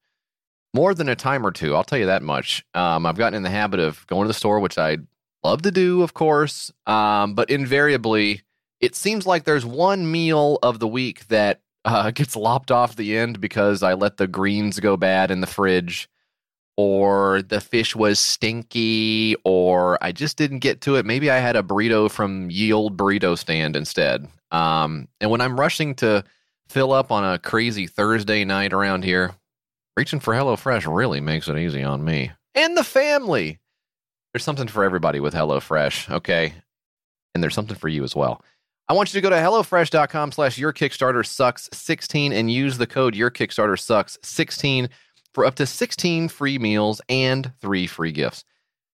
more than a time or two. I'll tell you that much. Um, I've gotten in the habit of going to the store, which I love to do, of course. Um, but invariably, it seems like there's one meal of the week that uh, gets lopped off the end because I let the greens go bad in the fridge, or the fish was stinky, or I just didn't get to it. Maybe I had a burrito from Ye Old Burrito Stand instead. Um, and when I'm rushing to fill up on a crazy Thursday night around here, reaching for HelloFresh really makes it easy on me and the family. There's something for everybody with HelloFresh, okay? And there's something for you as well. I want you to go to HelloFresh.com slash Your Kickstarter Sucks 16 and use the code Your Kickstarter Sucks 16 for up to 16 free meals and three free gifts.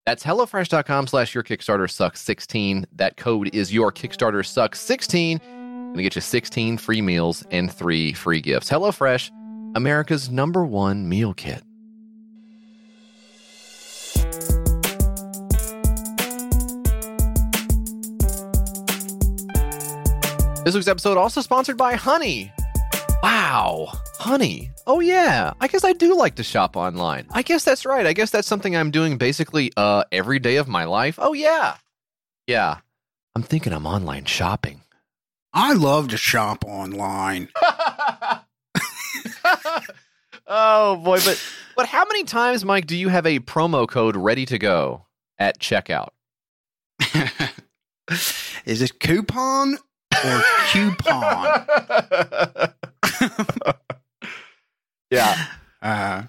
That's HelloFresh.com slash Your Kickstarter Sucks 16. That code is Your Kickstarter Sucks 16. Gonna get you 16 free meals and three free gifts. HelloFresh, America's number one meal kit. This week's episode also sponsored by Honey. Wow, Honey. Oh yeah, I guess I do like to shop online. I guess that's right. I guess that's something I'm doing basically uh every day of my life. Oh yeah. Yeah. I'm thinking I'm online shopping. I love to shop online. oh boy, but but how many times, Mike, do you have a promo code ready to go at checkout? Is it coupon or coupon? yeah. Uh,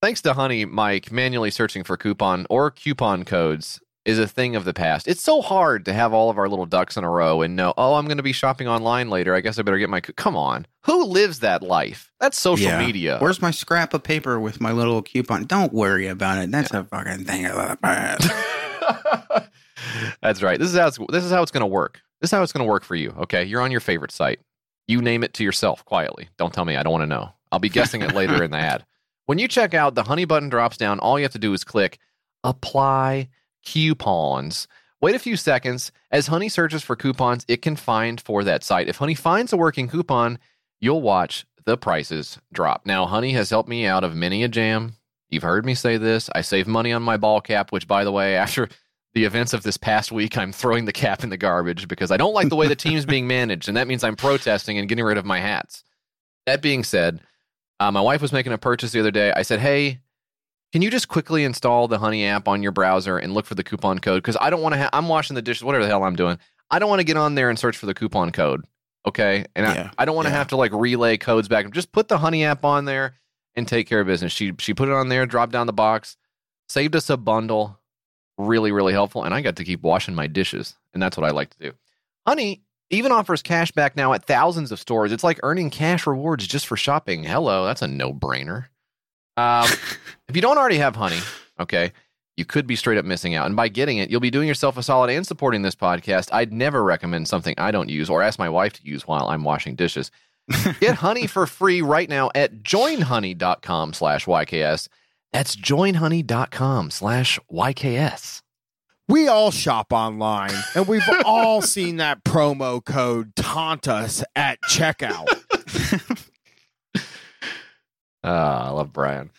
Thanks to Honey, Mike, manually searching for coupon or coupon codes is a thing of the past. It's so hard to have all of our little ducks in a row and know, oh, I'm going to be shopping online later. I guess I better get my. Co-. Come on, who lives that life? That's social yeah. media. Where's my scrap of paper with my little coupon? Don't worry about it. That's a fucking thing of the past. That's right. This is how it's, this is how it's going to work. This is how it's going to work for you. Okay, you're on your favorite site. You name it to yourself quietly. Don't tell me. I don't want to know. I'll be guessing it later in the ad. When you check out, the Honey button drops down. All you have to do is click apply coupons. Wait a few seconds. As Honey searches for coupons it can find for that site. If Honey finds a working coupon, you'll watch the prices drop. Now, Honey has helped me out of many a jam You've heard me say this. I save money on my ball cap, which, by the way, after the events of this past week, I'm throwing the cap in the garbage because I don't like the way the team's being managed, and that means I'm protesting and getting rid of my hats. That being said, uh, my wife was making a purchase the other day. I said, "Hey, can you just quickly install the Honey app on your browser and look for the coupon code? Because I don't want to. Ha- I'm washing the dishes, whatever the hell I'm doing. I don't want to get on there and search for the coupon code. Okay, and Yeah, I, I don't want to yeah. have to like relay codes back. Just put the Honey app on there and take care of business. She she put it on there, dropped down the box, saved us a bundle. Really, really helpful. And I got to keep washing my dishes, and that's what I like to do. Honey even offers cash back now at thousands of stores. It's like earning cash rewards just for shopping. Hello, that's a no brainer. Um, if you don't already have Honey, okay, you could be straight up missing out. And by getting it, you'll be doing yourself a solid and supporting this podcast. I'd never recommend something I don't use or ask my wife to use while I'm washing dishes. Get Honey for free right now at joinhoney.com slash YKS. That's joinhoney.com slash YKS. We all shop online, and we've all seen that promo code taunt us at checkout. Ah, I love Brian.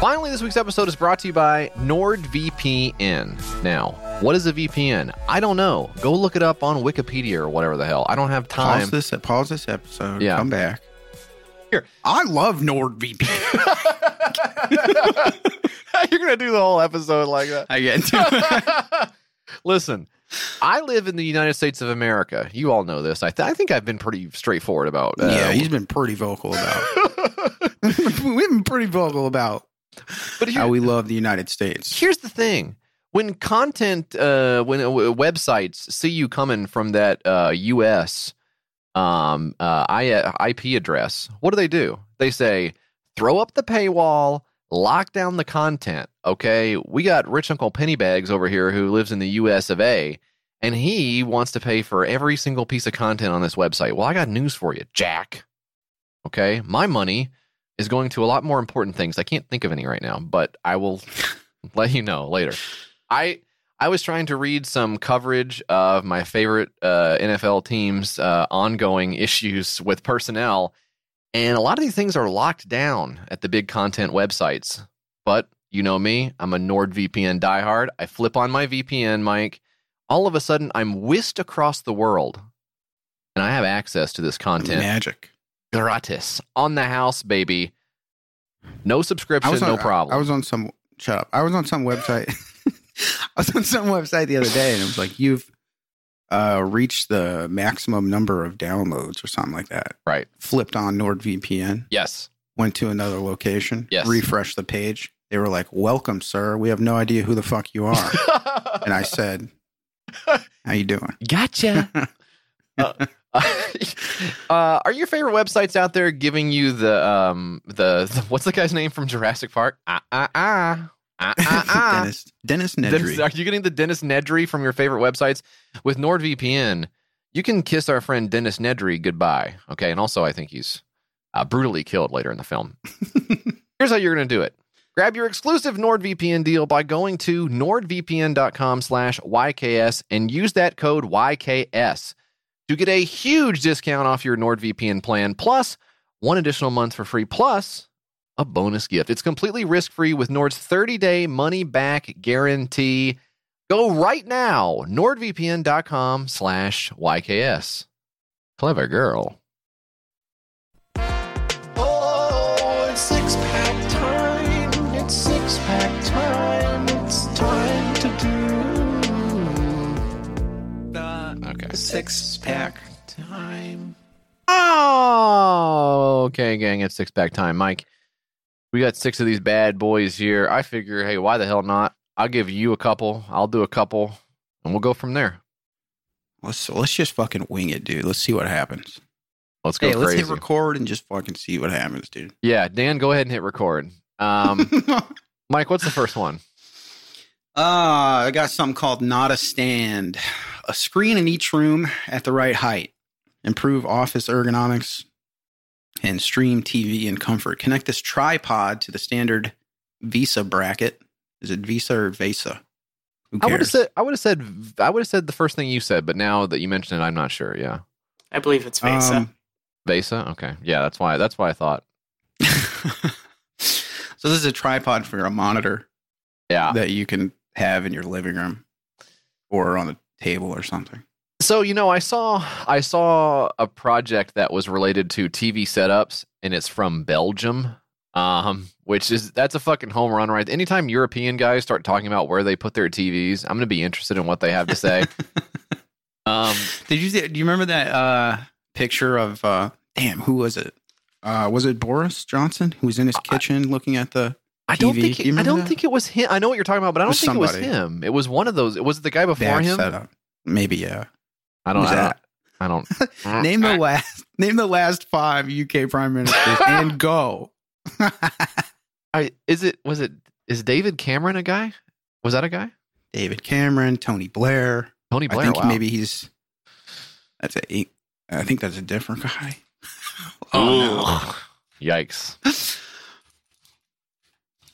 Finally, this week's episode is brought to you by NordVPN. Now, what is a VPN? I don't know. Go look it up on Wikipedia or whatever the hell. I don't have time. Pause this. Pause this episode. Yeah. Come back. Here. I love NordVPN. You're gonna do the whole episode like that. I get to Listen, I live in the United States of America. You all know this. I, th- I think I've been pretty straightforward about. Uh, yeah, he's been pretty vocal about. We've been pretty vocal about but here- how we love the United States. here's the thing: when content, uh, when uh, websites see you coming from that uh, U.S. Um, uh, I, IP address, what do they do? They say, throw up the paywall, lock down the content. Okay, we got rich Uncle Pennybags over here who lives in the U.S. of A. And he wants to pay for every single piece of content on this website. Well, I got news for you, Jack. Okay, my money is going to a lot more important things. I can't think of any right now, but I will let you know later. I I was trying to read some coverage of my favorite uh, NFL teams' uh, ongoing issues with personnel, and a lot of these things are locked down at the big content websites. But you know me, I'm a NordVPN diehard. I flip on my VPN, Mike. All of a sudden, I'm whisked across the world, and I have access to this content Magic. gratis on the house, baby. No subscription, on, no problem. I was on some. Shut up. I was on some website. I was on some website the other day, and it was like you've uh, reached the maximum number of downloads or something like that. right. Flipped on NordVPN, Yes. went to another location, Yes. refreshed the page. They were like, "Welcome, sir. We have no idea who the fuck you are." and I said, "How you doing?" gotcha. uh, uh, are your favorite websites out there giving you the um the, the what's the guy's name from Jurassic Park? Ah ah ah. Ah, ah, ah. Dennis Dennis Nedry. Dennis- are you getting the Dennis Nedry from your favorite websites? With NordVPN, you can kiss our friend Dennis Nedry goodbye. Okay, and also I think he's uh, brutally killed later in the film. Here's how you're going to do it. Grab your exclusive NordVPN deal by going to nordvpn.com slash YKS and use that code YKS to get a huge discount off your NordVPN plan, plus one additional month for free, plus a bonus gift. It's completely risk-free with Nord's 30-day money-back guarantee. Go right now, nordvpn.com slash YKS. Clever girl. Oh, it's six pack time. It's six pack time. It's time to do Okay. six pack time. Oh, okay, gang. It's six pack time. Mike, we got six of these bad boys here. I figure, hey, why the hell not? I'll give you a couple. I'll do a couple, and we'll go from there. Let's let's just fucking wing it, dude. Let's see what happens. Let's go Hey, let's hit record and just fucking see what happens, dude. yeah, Dan, go ahead and hit record. Um, Mike, what's the first one? Uh, I got something called Not a Stand. A screen in each room at the right height. Improve office ergonomics and stream TV in comfort. Connect this tripod to the standard Visa bracket. Is it Visa or Vesa? Who I would have said I would have said I would have said the first thing you said, but now that you mentioned it, I'm not sure. Yeah, I believe it's Vesa. Um, Vesa. Okay, yeah, that's why that's why I thought. so this is a tripod for a monitor Yeah. that you can have in your living room or on a table or something. So you know, I saw I saw a project that was related to TV setups, and it's from Belgium. Um, which is that's a fucking home run, right? Anytime European guys start talking about where they put their TVs, I'm gonna be interested in what they have to say. um, Did you see, do you remember that uh, picture of uh, damn who was it? Uh, was it Boris Johnson who was in his kitchen looking at the? I don't TV. think Do I don't that? think it was him. I know what you're talking about, but I don't think it was him. It was one of those. It Was it the guy before bad him? setup? Maybe yeah. I don't. I don't. I don't. Mm, name the last. Name the last five UK prime ministers and go. I is it was it is David Cameron a guy? Was that a guy? David Cameron, Tony Blair. Tony Blair. I think wow. maybe he's. That's a. eight- I think that's a different guy. Oh Ugh. Yikes.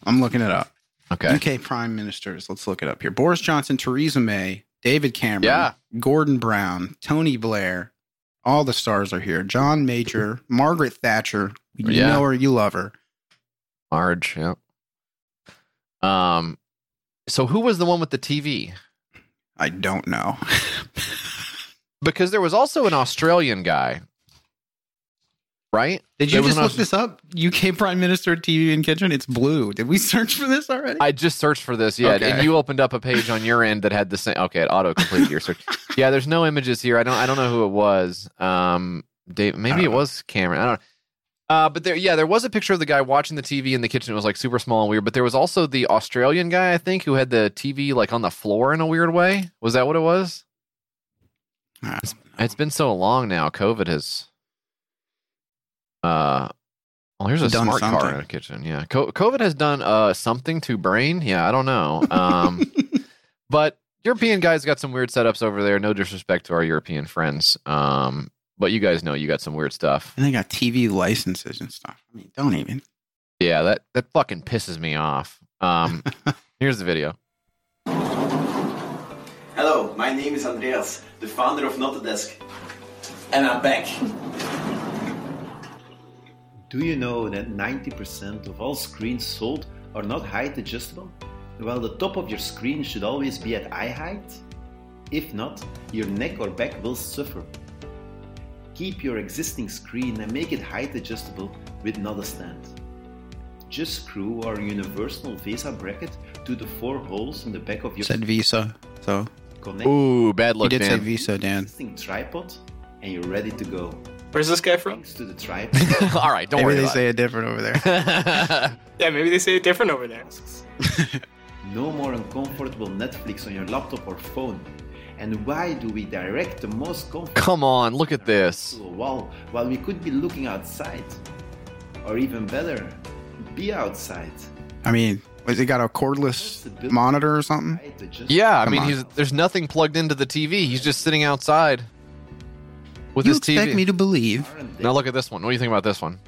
I'm looking it up. Okay. UK prime ministers. Let's look it up here. Boris Johnson, Theresa May, David Cameron, Yeah. Gordon Brown, Tony Blair. All the stars are here. John Major, Margaret Thatcher. You Yeah. know her, you love her. Marge. Yep. Um. So who was the one with the TV? I don't know. Because there was also an Australian guy, right? Did you just look this up? UK Prime Minister TV in kitchen. It's blue. Did we search for this already? I just searched for this, yeah, Okay. and you opened up a page on your end that had the same. Okay, it auto completed your search. Yeah, there's no images here. I don't. I don't know who it was. Um, Dave. Maybe it know. was Cameron. I don't. know. Uh, but there, yeah, there was a picture of the guy watching the TV in the kitchen. It was like super small and weird. But there was also the Australian guy, I think, who had the TV like on the floor in a weird way. Was that what it was? I don't know. It's been so long now. COVID has. Uh, well, here's a Done smart car in something. the kitchen. Yeah, Co- COVID has done uh something to brain. Yeah, I don't know. Um, but European guys got some weird setups over there. No disrespect to our European friends. Um, but you guys know you got some weird stuff. and they got TV licenses and stuff. I mean, don't even. Yeah, that that fucking pisses me off. Um, here's the video. Hello, my name is Andreas, the founder of Not the Desk. And I'm back. Do you know that 90% of all screens sold are not height adjustable? Well, the top of your screen should always be at eye height. If not, your neck or back will suffer. Keep your existing screen and make it height adjustable with not a stand. Just screw our universal VESA bracket to the four holes in the back of your Said Visa. So connect Ooh, bad luck, you look, did say man. Visa, Dan. existing tripod and you're ready to go. Where's this guy from? Thanks to the tripod. All right, don't Maybe worry they about say it different over there. Yeah, maybe they say it different over there. no more uncomfortable Netflix on your laptop or phone. And why do we direct the most comfortable Come on, look at this. to a wall while we could be looking outside? Or even better, be outside. I mean, was he got a cordless monitor or something? Yeah, I Come mean, on. he's there's nothing plugged into the TV. He's just sitting outside with You his expect TV. me to believe now look at this one. What do you think about this one?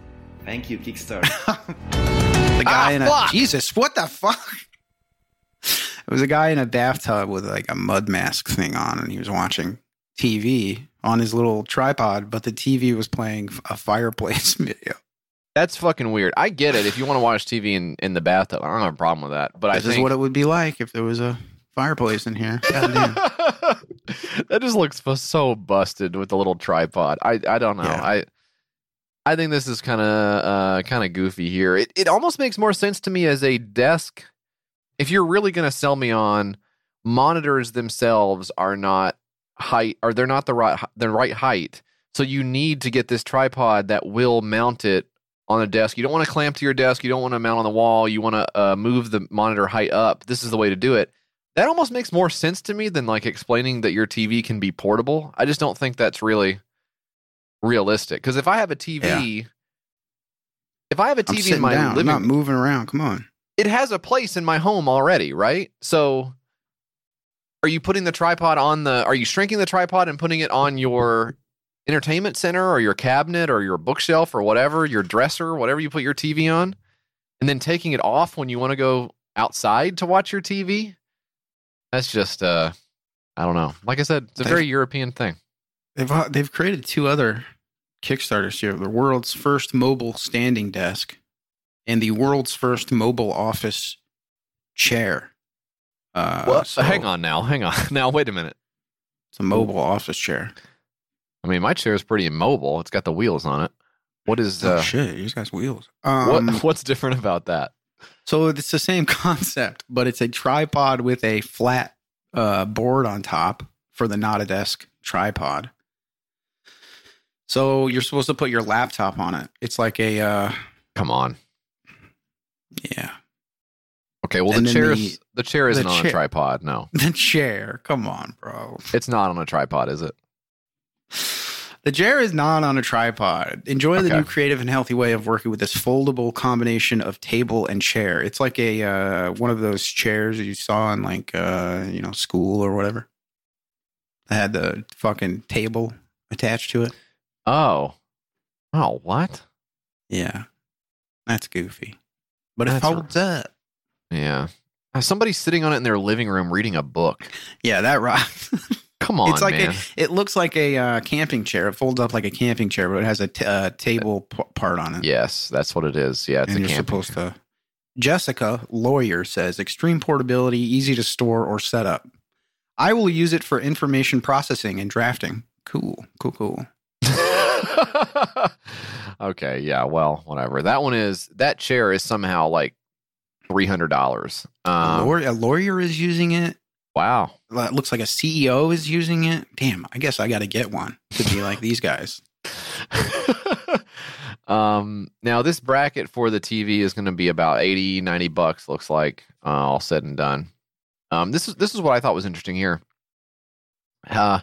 Thank you, Kickstarter. the guy Ah, in a fuck! Jesus? What the fuck? It was a guy in a bathtub with like a mud mask thing on, and he was watching TV on his little tripod, but the TV was playing a fireplace video. That's fucking weird. I get it if you want to watch TV in, in the bathtub. I don't have a problem with that. But I This think is what it would be like if there was a fireplace in here. That just looks so busted with the little tripod. I I don't know. Yeah. I I think this is kind of uh kind of goofy here. It it almost makes more sense to me as a desk. If you're really going to sell me on monitors themselves are not height or they're not the right the right height. So you need to get this tripod that will mount it on a desk. You don't want to clamp to your desk. You don't want to mount on the wall. You want to uh, move the monitor height up. This is the way to do it. That almost makes more sense to me than like explaining that your TV can be portable. I just don't think that's really realistic. Because if I have a TV, if I have a TV in my down. I'm not moving around. Come on. it has a place in my home already, right? So are you putting the tripod on the are you shrinking the tripod and putting it on your entertainment center or your cabinet or your bookshelf or whatever, your dresser, whatever you put your TV on? and then taking it off when you want to go outside to watch your TV. That's just uh I don't know. Like I said, it's a very European thing. They've uh, they've created two other Kickstarters here: the world's first mobile standing desk and the world's first mobile office chair. Uh, What? so hang on now. Hang on. Now wait a minute. it's a mobile office chair. I mean, my chair is pretty immobile. It's got the wheels on it. What is oh uh shit! These guys wheels. Um, what what's different about that? So it's the same concept, but it's a tripod with a flat uh, board on top for the not a desk tripod. So you're supposed to put your laptop on it. It's like a uh, Come on. yeah, Okay, well And the chair the- is the chair isn't on a tripod. No. the chair. Come on, bro. It's not on a tripod, is it? The chair is not on a tripod. Enjoy the new creative and healthy way of working with this foldable combination of table and chair. It's like a uh, one of those chairs you saw in like uh, you know school or whatever. That had the fucking table attached to it. Oh. Oh, what? Yeah, that's goofy, but it That's folds up. Yeah. Somebody's sitting on it in their living room reading a book. Yeah, that rocks. Come on, it's like man. a. It looks like a uh, camping chair. It folds up like a camping chair, but it has a t- uh, table p- part on it. yes, that's what it is. Yeah, it's and a you're supposed to. Jessica, lawyer, says extreme portability, easy to store or set up. I will use it for information processing and drafting. Cool, cool, cool. okay, yeah, well, whatever. That one is that chair is somehow like three hundred dollars. a, Um, lawyer, a lawyer is using it. Wow. It looks like a CEO is using it. Damn, I guess I got to get one to be like these guys. um now this bracket for the tv is going to be about 80 90 bucks looks like uh, all said and done um this is this is what i thought was interesting here uh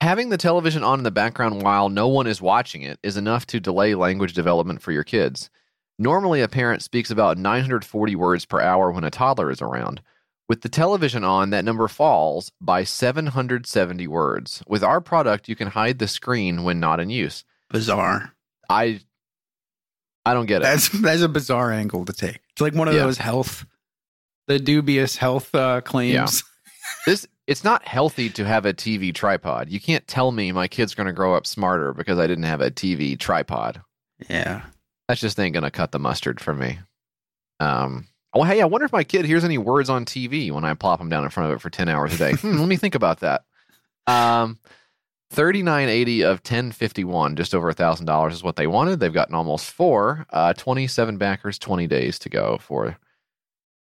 having the television on in the background while no one is watching it is enough to delay language development for your kids normally a parent speaks about 940 words per hour when a toddler is around with the television on, that number falls by 770 words. With our product, you can hide the screen when not in use. Bizarre. I I don't get it. That's that's a bizarre angle to take. It's like one of Yeah. those health, the dubious health uh, claims. this it's not healthy to have a TV tripod. You can't tell me my kid's going to grow up smarter because I didn't have a TV tripod. Yeah. That just ain't going to cut the mustard for me. Um Oh, hey, I wonder if my kid hears any words on TV when I plop him down in front of it for 10 hours a day. Hmm, let me think about that. Um 3980 of 1051 just over a thousand dollars is what they wanted they've gotten almost four uh 27 backers 20 days to go for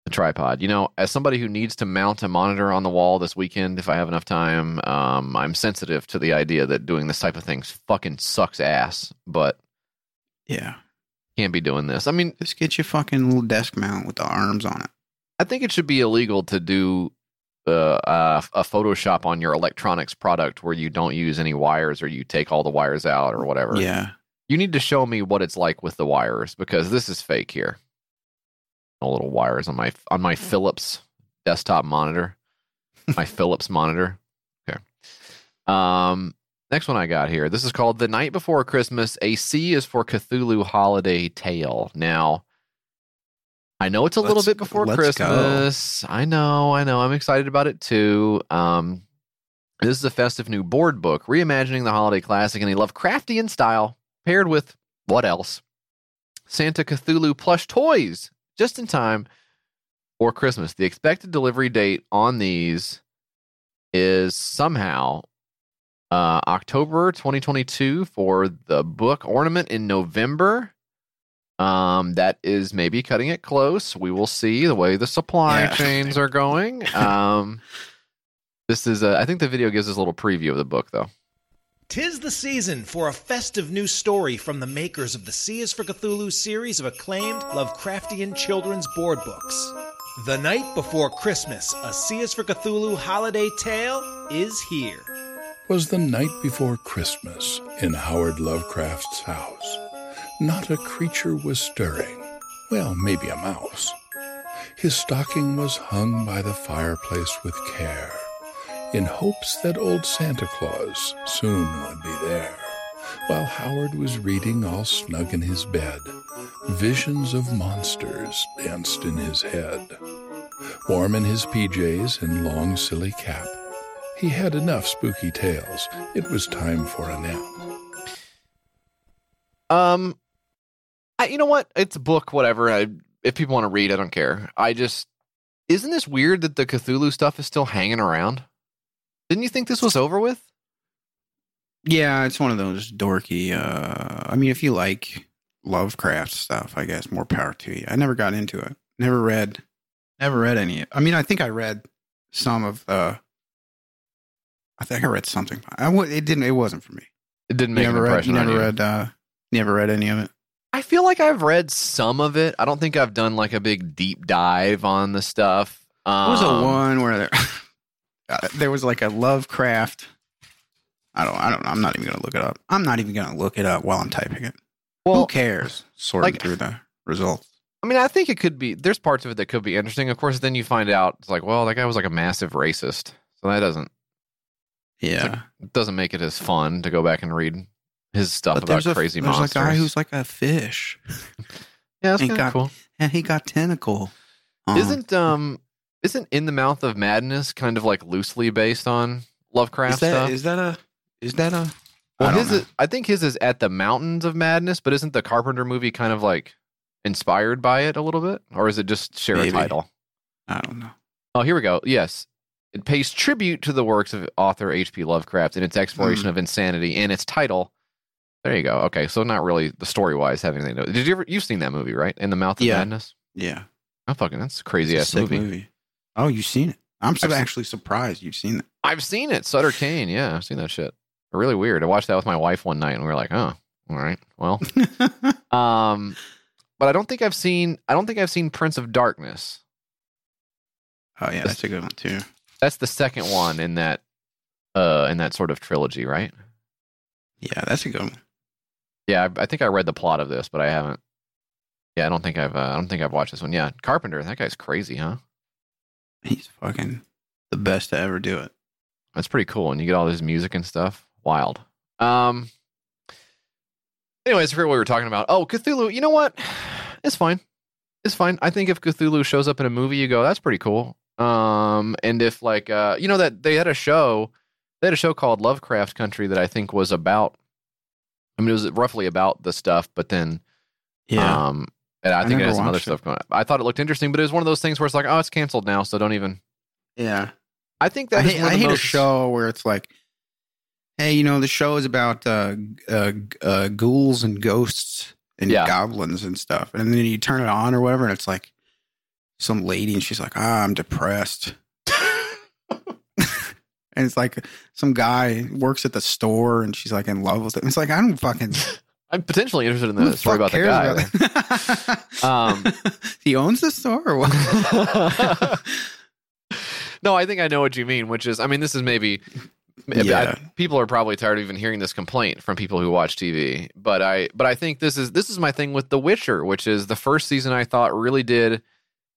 the tripod you know as somebody who needs to mount a monitor on the wall this weekend if i have enough time um i'm sensitive to the idea that doing this type of thing fucking sucks ass but Yeah. Can't be doing this i mean Just get your fucking little desk mount with the arms on it. I think it should be illegal to do uh, uh, a Photoshop on your electronics product where you don't use any wires or you take all the wires out or whatever. Yeah. You need to show me what it's like with the wires because this is fake here. No little wires on my on my Philips desktop monitor. my Philips monitor. Okay. Um next one I got here. This is called The Night Before Christmas. A C is for Cthulhu Holiday Tale. Now I know it's a little Let's- bit before let's go. Christmas. I know, I know. I'm excited about it too. Um this is a festive new board book reimagining the holiday classic in a Lovecraftian style, paired with what else? Santa Cthulhu plush toys just in time for Christmas. The expected delivery date on these is somehow uh, October 2022 for the book ornament in November. Um, that is maybe cutting it close. We will see the way the supply Yeah. chains are going. Um, this is, a, I think the video gives us a little preview of the book, though. Tis the season for a festive new story from the makers of the C is for Cthulhu series of acclaimed Lovecraftian children's board books. The Night Before Christmas, a C is for Cthulhu holiday tale, is here. Was the night before Christmas in Howard Lovecraft's house. Not a creature was stirring. Well, maybe a mouse. His stocking was hung by the fireplace with care, in hopes that old Santa Claus soon would be there while Howard was reading all snug in his bed. Visions of monsters danced in his head. Warm in his PJs and long silly cap, he had enough spooky tales. It was time for a nap. Um, I, you know what? It's a book, whatever. I, if people want to read, I don't care. I just isn't this weird that the Cthulhu stuff is still hanging around? Didn't you think this was over with? Yeah, it's one of those dorky. Uh, I mean, if you like Lovecraft stuff, I guess more power to you. I never got into it. Never read. Never read any. I mean, I think I read some of the. I think I read something. I w- it didn't. It wasn't for me. It didn't make an never read. impression You on never read. Uh, never read any of it. I feel like I've read some of it. I don't think I've done like a big deep dive on the stuff. Um, There was a one where there, uh, there was like a Lovecraft. I don't. I don't. I'm not even gonna look it up. I'm not even gonna look it up while I'm typing it. Well, Who cares? Sorting like- through the results. I mean, I think it could be. There's parts of it that could be interesting. Of course, then you find out it's like, well, that guy was like a massive racist, so that doesn't Yeah. it doesn't make it as fun to go back and read his stuff But about there's a crazy there's monsters. a guy who's like a fish, yeah, that's Ain't kind of got- cool. and he got tentacle. Um, Isn't um isn't in the mouth of madness kind of like loosely based on Lovecraft is that stuff? is that a is that a? well, I his is, I think his is at the mountains of madness, but isn't the Carpenter movie kind of like inspired by it a little bit, or is it just share Maybe. a title? I don't know. Oh, here we go. Yes. It pays tribute to the works of author H.P. Lovecraft in its exploration Hmm. of insanity and its title. There you go. Okay, so not really the story wise having anything to do. Did you ever you've seen that movie, right? In the Mouth of Yeah. Madness? Yeah, Oh fucking that's a crazy It's a ass sick movie. Oh, you've seen it? I'm so actually surprised you've seen it. I've seen it. Sutter Cane, yeah, I've seen that shit. Really weird. I watched that with my wife one night and we were like, oh, all right. Well. um but I don't think I've seen I don't think I've seen Prince of Darkness. Oh yeah, that's a good one too. That's the second one in that uh in that sort of trilogy, right? Yeah, that's a good one. Yeah, I, I think I read the plot of this, but I haven't. Yeah, I don't think I've. Uh, I don't think I've watched this one. Yeah, Carpenter. That guy's crazy, huh? He's fucking the best to ever do it. That's pretty cool. And you get all this music and stuff. Wild. Um. Anyways, I forget what we were talking about. Oh, Cthulhu. You know what? It's fine. It's fine. I think if Cthulhu shows up in a movie, you go, "That's pretty cool." Um, and if like, uh, you know that they had a show, they had a show called Lovecraft Country that I think was about. I mean, it was roughly about the stuff, but then Yeah, Um, and I, I think it has some other it. stuff going on. I thought it looked interesting, but it was one of those things where it's like, oh, it's canceled now, so don't even. yeah. I think that I hate, I the hate a show where it's like, hey, you know, the show is about uh, uh, uh, ghouls and ghosts and Yeah. goblins and stuff, and then you turn it on or whatever, and it's like some lady, and she's like, ah, I'm depressed. And it's like some guy works at the store, and she's like in love with it. It's like I don't fucking. I'm potentially interested in the story about the guy. about? Um, he owns the store, or what? no, I think I know what you mean, which is, I mean, this is maybe. Yeah. I- people are probably tired of even hearing this complaint from people who watch TV, but I, but I think this is this is my thing with The Witcher, which is the first season I thought really did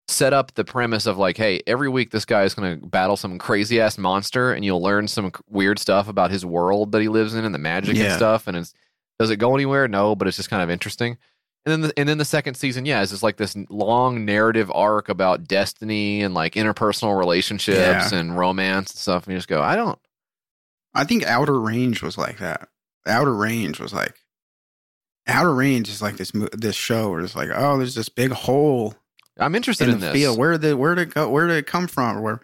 set up the premise of like, hey, every week this guy is going to battle some crazy ass monster, and you'll learn some weird stuff about his world that he lives in and the magic and stuff. And it's does it go anywhere? No, but it's just kind of interesting. And then, the, and then the second season, yeah, is just like this long narrative arc about destiny and like interpersonal relationships Yeah. and romance and stuff. And you just go, I don't. I think Outer Range was like that. Outer Range was like Outer Range is like this this show where it's like, oh, there's this big hole I'm interested in in, the this. field. Where did where did it go? Where did it come from? Where?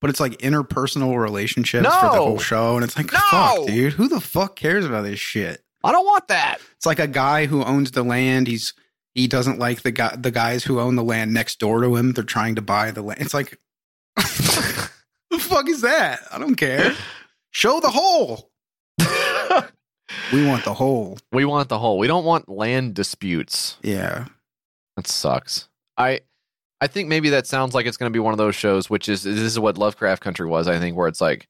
But it's like interpersonal relationships for the whole show, and it's like, No! fuck, dude, who the fuck cares about this shit? I don't want that. It's like a guy who owns the land. He's he doesn't like the guy the guys who own the land next door to him. They're trying to buy the land. It's like, the fuck is that? I don't care. Show the hole. we want the hole. We want the whole. We don't want land disputes. Yeah. That sucks. I I think maybe that sounds like it's going to be one of those shows, which is this is what Lovecraft Country was. I think where it's like,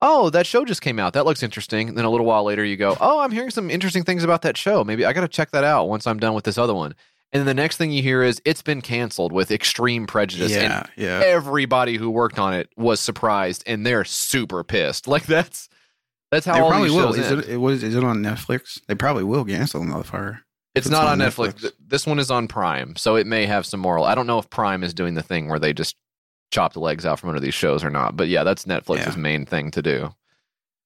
oh, that show just came out. That looks interesting. And then a little while later, you go, oh, I'm hearing some interesting things about that show. Maybe I got to check that out once I'm done with this other one. And then the next thing you hear is it's been canceled with extreme prejudice. And Yeah. Yeah. everybody who worked on it was surprised and they're super pissed. Like that's That's how they all probably these will. Is it, it was is it on Netflix? They probably will cancel the motherfucker. It's, It's not on on Netflix. Netflix. This one is on Prime, so it may have some moral. I don't know if Prime is doing the thing where they just chop the legs out from under these shows or not. But yeah, that's Netflix's Yeah. main thing to do.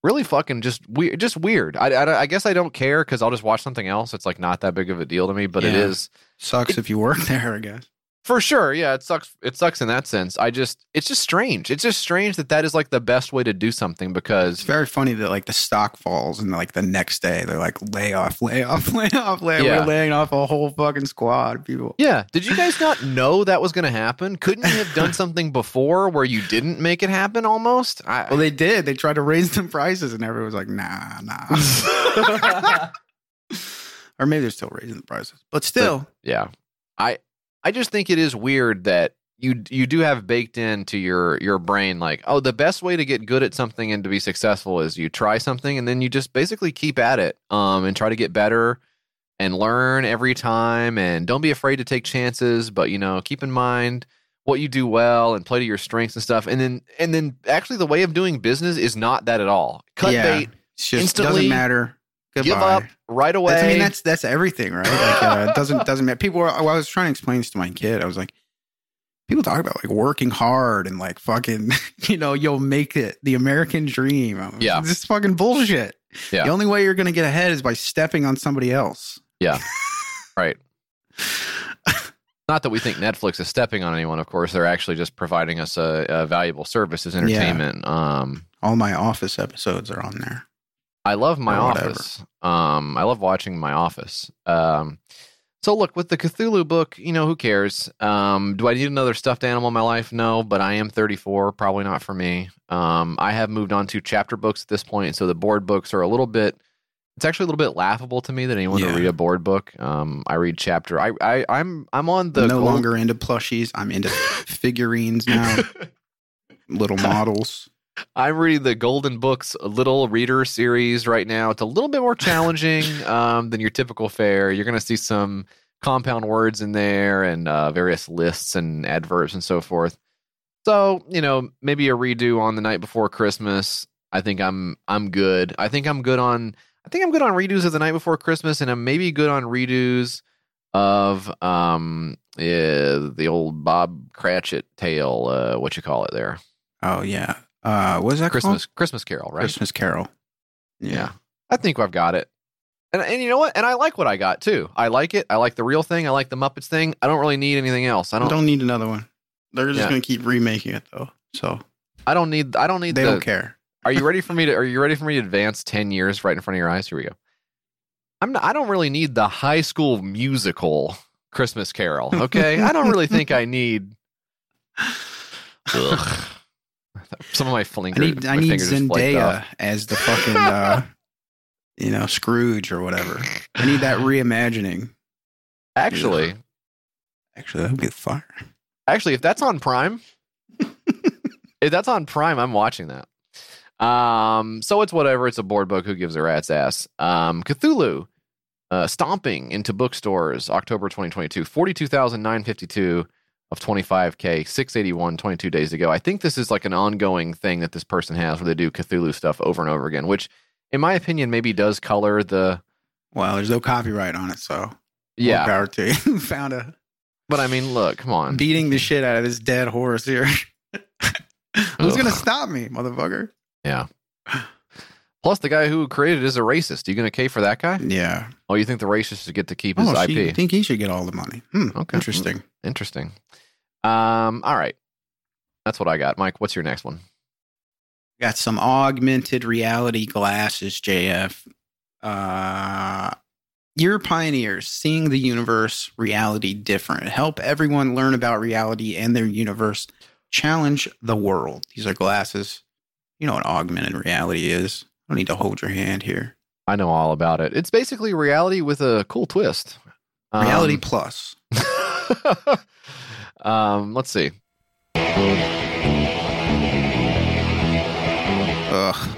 Really fucking just weird. Just weird. I, I, I guess I don't care because I'll just watch something else. It's like not that big of a deal to me, but it Yeah. is Sucks if you work there, I guess. For sure. Yeah, it sucks. It sucks in that sense. I just, it's just strange. It's just strange that that is like the best way to do something because It's very funny that like the stock falls and like the next day they're like lay off, lay off, lay off, lay. Yeah. We're laying off a whole fucking squad of people. Yeah. Did you guys not know that was going to happen? Couldn't you have done something before where you didn't make it happen almost? I, Well, they did. They tried to raise them prices, and everyone was like, "Nah, nah." or maybe they're still raising the prices, but still, yeah. I I just think it is weird that you you do have baked into your your brain like, oh, the best way to get good at something and to be successful is you try something and then you just basically keep at it um and try to get better and learn every time and don't be afraid to take chances, but you know, keep in mind what you do well and play to your strengths and stuff. And then and then actually the way of doing business is not that at all. Cut Yeah. bait, just Instantly doesn't matter. Goodbye. give up right away. That's, I mean, that's that's everything, right? Like, uh, it doesn't doesn't matter. People, were, well, I was trying to explain this to my kid. I was like, people talk about like working hard and like fucking, you know, you'll make it the American dream. Like, Yeah. this is fucking bullshit. Yeah. The only way you're gonna get ahead is by stepping on somebody else. Yeah. right. Not that we think Netflix is stepping on anyone, of course. They're actually just providing us a, a valuable service as entertainment. Um, All my Office episodes are on there. I love my office. Um, I love watching my office. Um, so look with the Cthulhu book, you know, who cares? Um, do I need another stuffed animal in my life? No, but I am 34, probably not for me. Um, I have moved on to chapter books at this point, so the board books are a little bit. It's actually a little bit laughable to me that anyone would read a board book. Um, I read chapter. I, I I'm I'm on the no gold- longer into plushies. I'm into figurines now. Little models. I'm reading the Golden Books Little Reader series right now. It's a little bit more challenging um, than your typical fare. You're going to see some compound words in there and uh, various lists and adverbs and so forth. So you know, maybe a redo on the night before Christmas. I think I'm I'm good. I think I'm good on. I think I'm good on redos of the night before Christmas, and I'm maybe good on redos of um yeah, the old Bob Cratchit tale. Uh, what you call it there? Oh yeah. Uh, what is that Christmas called? Christmas Carol, right? Christmas Carol. Yeah. I think I've got it. And, and you know what? And I like what I got too. I like it. I like the real thing. I like the Muppets thing. I don't really need anything else. I I don't. don't, need another one. They're just Yeah. gonna keep remaking it though. So I don't need. I don't need. they the, don't care. Are you ready for me to? Are you ready for me to advance ten years right in front of your eyes? Here we go. I'm. Not, I don't really need the High School Musical Christmas Carol. Okay. I don't really think I need. Ugh. Some of my I need I need fingers just flaked off. Zendaya as the fucking uh, you know Scrooge or whatever. I need that reimagining. Actually, Actually, that would be fire. Actually, if that's on Prime, if that's on Prime, I'm watching that. Um, so it's whatever. It's a board book. Who gives a rat's ass? Um, Cthulhu, uh, stomping into bookstores, October 2022, 42,952 of 25k, 681, 22 days ago. I think this is like an ongoing thing that this person has where they do Cthulhu stuff over and over again, which, in my opinion, maybe does color the Well, there's no copyright on it, so yeah. power to you. Found a But I mean, look, come on. beating the shit out of this dead horse here. Who's gonna stop me, motherfucker? Yeah. Plus, the guy who created it is a racist. Are you going to cave for that guy? Yeah. Oh, you think the racist should get to keep his Oh, IP? you think he should get all the money? Hmm, Okay. Interesting. Interesting. Um. All right. That's what I got. Mike, what's your next one? Got some augmented reality glasses, JF. Uh, you're pioneers, seeing the universe, reality different. Help everyone learn about reality and their universe. Challenge the world. These are glasses. You know what augmented reality is. I don't need to hold your hand here. I know all about it. It's basically reality with a cool twist. Um, Reality plus. um. Let's see. Ugh.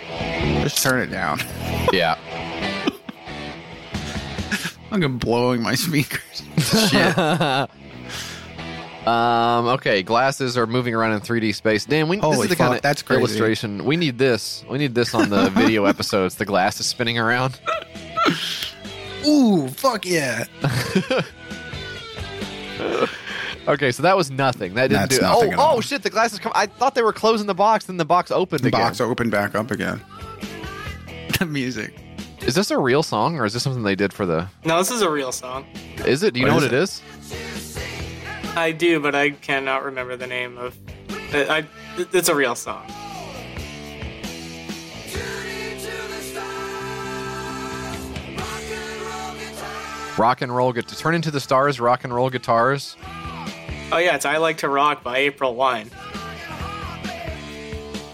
Just turn it down. Yeah. I'm blowing my speakers. Shit. Um, okay, glasses are moving around in 3D space. Dan, we, this Holy is the fuck, kind of that's crazy. illustration. We need this. We need this on the video episodes. The glasses spinning around. Ooh, fuck yeah. Okay, so that was nothing. That didn't That's do. nothing oh, at oh, all. oh shit! The glasses come. I thought they were closing the box, then the box opened again. The again. box opened back up again. The music. Is this a real song or is this something they did for the? No, this is a real song. Is it? Do you What know is what it is? I do, but I cannot remember the name of. I, I it's a real song. Rock and roll get to turn into the stars. Rock and roll guitars. Oh yeah, it's "I Like to Rock" by April Wine.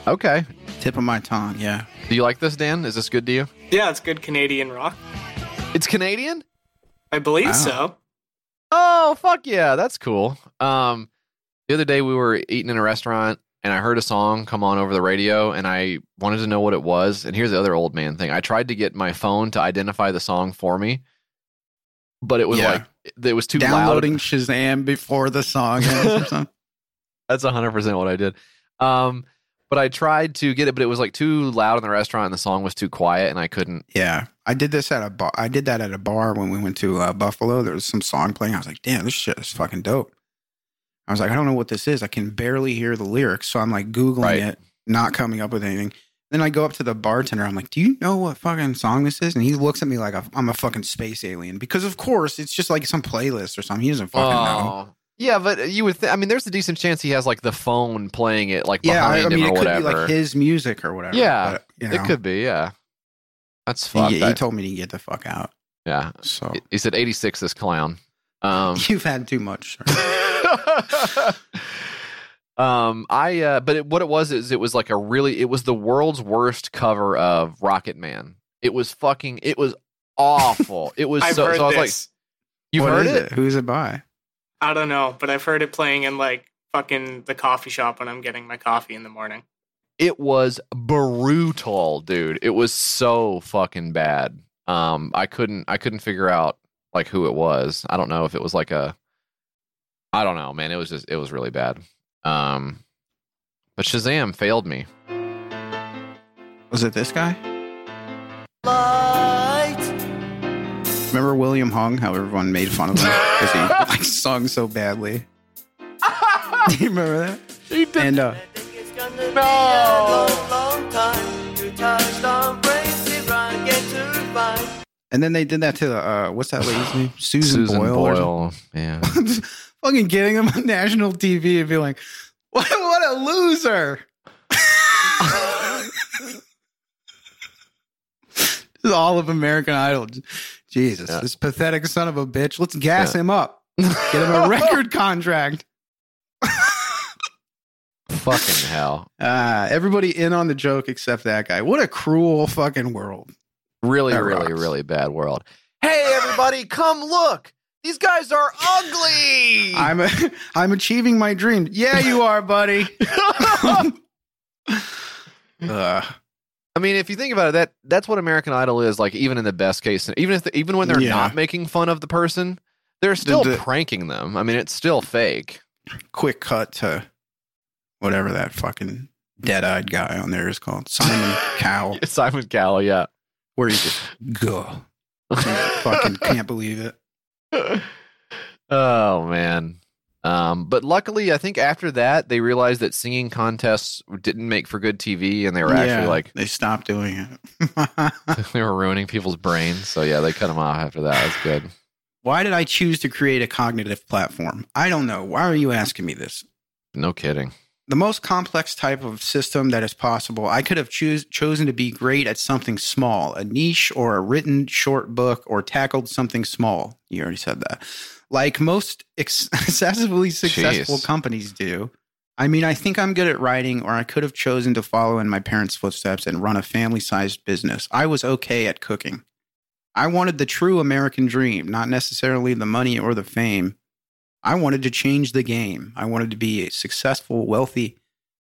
Okay. Tip of my tongue, yeah. Do you like this, Dan? Is this good to you? Yeah, it's good Canadian rock. It's Canadian. I believe Wow. so. Oh fuck yeah, that's cool. Um, the other day we were eating in a restaurant and I heard a song come on over the radio and I wanted to know what it was. And here's the other old man thing: I tried to get my phone to identify the song for me, but it was Yeah. like it was too Downloading loud. Shazam before the song ends or something. That's 100 percent what I did. Um, but I tried to get it, but it was like too loud in the restaurant and the song was too quiet and I couldn't. Yeah, I did this at a bar. I did that at a bar when we went to uh, Buffalo. There was some song playing. I was like, "Damn, this shit is fucking dope." I was like, "I don't know what this is. I can barely hear the lyrics." So I'm like googling Right. it, not coming up with anything. Then I go up to the bartender. I'm like, "Do you know what fucking song this is?" And he looks at me like I'm a fucking space alien because, of course, it's just like some playlist or something. He doesn't fucking know. Yeah, but you would. Th- I mean, there's a decent chance he has like the phone playing it like Yeah, behind I mean, him it or could whatever. be like his music or whatever. Yeah, but, you know, It could be. Yeah, that's fucked. He, he I- told me to get the fuck out. yeah, So he said 86. This clown. Um, you've had too much. Sir. um, I. Uh, but it, what it was is it was like a really. It was the world's worst cover of Rocket Man. It was fucking. It was awful. It was I've so. heard So I was like, this. "You've What heard is it? Who's it by? I don't know, but I've heard it playing in like fucking the coffee shop when I'm getting my coffee in the morning. it was brutal, dude. It was so fucking bad. Um, I couldn't, I couldn't figure out like who it was. I don't know if it was like a, I don't know, man. It was just, it was really bad. Um, but Shazam failed me. Was it this guy? Remember William Hung? How everyone made fun of him because he like sung so badly. Do you remember that? He did. And uh, and then they did that to uh, what's that lady's name? Susan, Susan Boyle. Boyle. Yeah. Fucking getting him on national TV and be like, "What? What a loser!" this is all of American Idol. Jesus, Yeah. this pathetic son of a bitch. Let's gas Yeah. him up. Get him a record contract. fucking hell. Uh, everybody in on the joke except that guy. What a cruel fucking world. Really, That really, rocks. really bad world. Hey, everybody, come look. These guys are ugly. I'm a, I'm achieving my dream. Yeah, you are, buddy. Ugh. Uh, I mean, if you think about it, that that's what American Idol is like. Even in the best case, even if even when they're Yeah. not making fun of the person, they're still the- pranking them. I mean, it's still fake. quick cut to whatever that fucking dead-eyed guy on there is called simon cowell Simon Cowell, yeah. Where he just go fucking can't believe it oh man. Um, but luckily, I think after that, they realized that singing contests didn't make for good TV, and they were actually like they stopped doing it they were ruining people's brains. So yeah, they cut them off after that. That's good. why did i choose to create a cognitive platform i don't know why are you asking me this No kidding. The most complex type of system that is possible. I could have choose, chosen to be great at something small, a niche or a written short book, or tackled something small. You already said that. Like most ex- excessively successful Jeez. companies do. I mean, I think I'm good at writing, or I could have chosen to follow in my parents' footsteps and run a family sized business. I was okay at cooking. I wanted the true American dream, not necessarily the money or the fame. I wanted to change the game. I wanted to be successful, wealthy,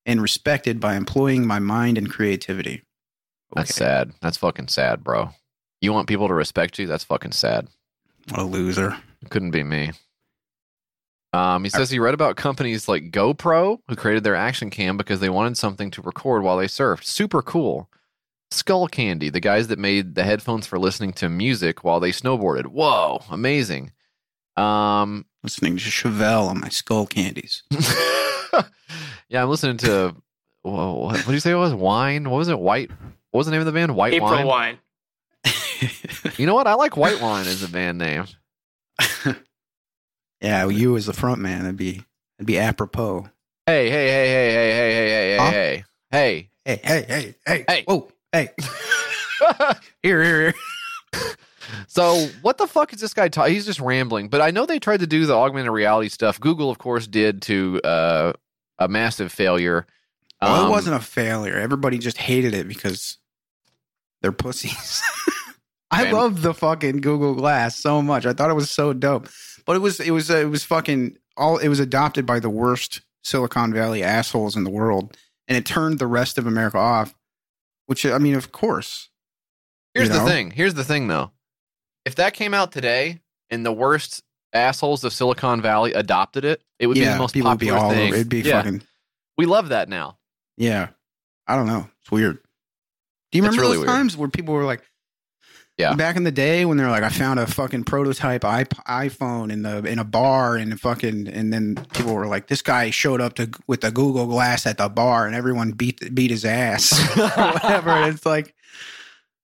and respected by employing my mind and creativity. That's sad. That's fucking sad, bro. You want people to respect you? That's fucking sad. What a loser. It couldn't be me. Um, he says he read about companies like GoPro who created their action cam because they wanted something to record while they surfed. Super cool. Skullcandy, the guys that made the headphones for listening to music while they snowboarded. Whoa, amazing. Um, Listening to Chevelle on my skull candies. yeah, I'm listening to what, what do you say it was? Wine? What was it? White? What was the name of the band? White April Wine. wine. You know what? I like White Wine as a band name. Yeah, you as the front man, it'd be it'd be apropos. Hey, hey, hey, hey, hey, hey, hey, hey, Huh? hey, hey, Hey, hey, hey, hey, Hey. whoa, hey, hey. here, here, here. So what the fuck is this guy talking? He's just rambling. But I know they tried to do the augmented reality stuff. Google, of course, did to uh, a massive failure. Well, Um, it wasn't a failure. Everybody just hated it because they're pussies. I Man. love the fucking Google Glass so much. I thought it was so dope, but it was it was uh, it was fucking all. It was adopted by the worst Silicon Valley assholes in the world, and it turned the rest of America off. Which I mean, of course, Here's you the thing. Here's the thing, though. If that came out today and the worst assholes of Silicon Valley adopted it, it would be the most people would be popular all thing. over. It'd be yeah. fucking We love that now. yeah. I don't know. It's weird. Do you remember really those weird. times where people were like, Yeah. back in the day when they're like, I found a fucking prototype iP- iPhone in the in a bar and fucking, and then people were like, this guy showed up to with the Google Glass at the bar and everyone beat beat his ass or whatever. It's like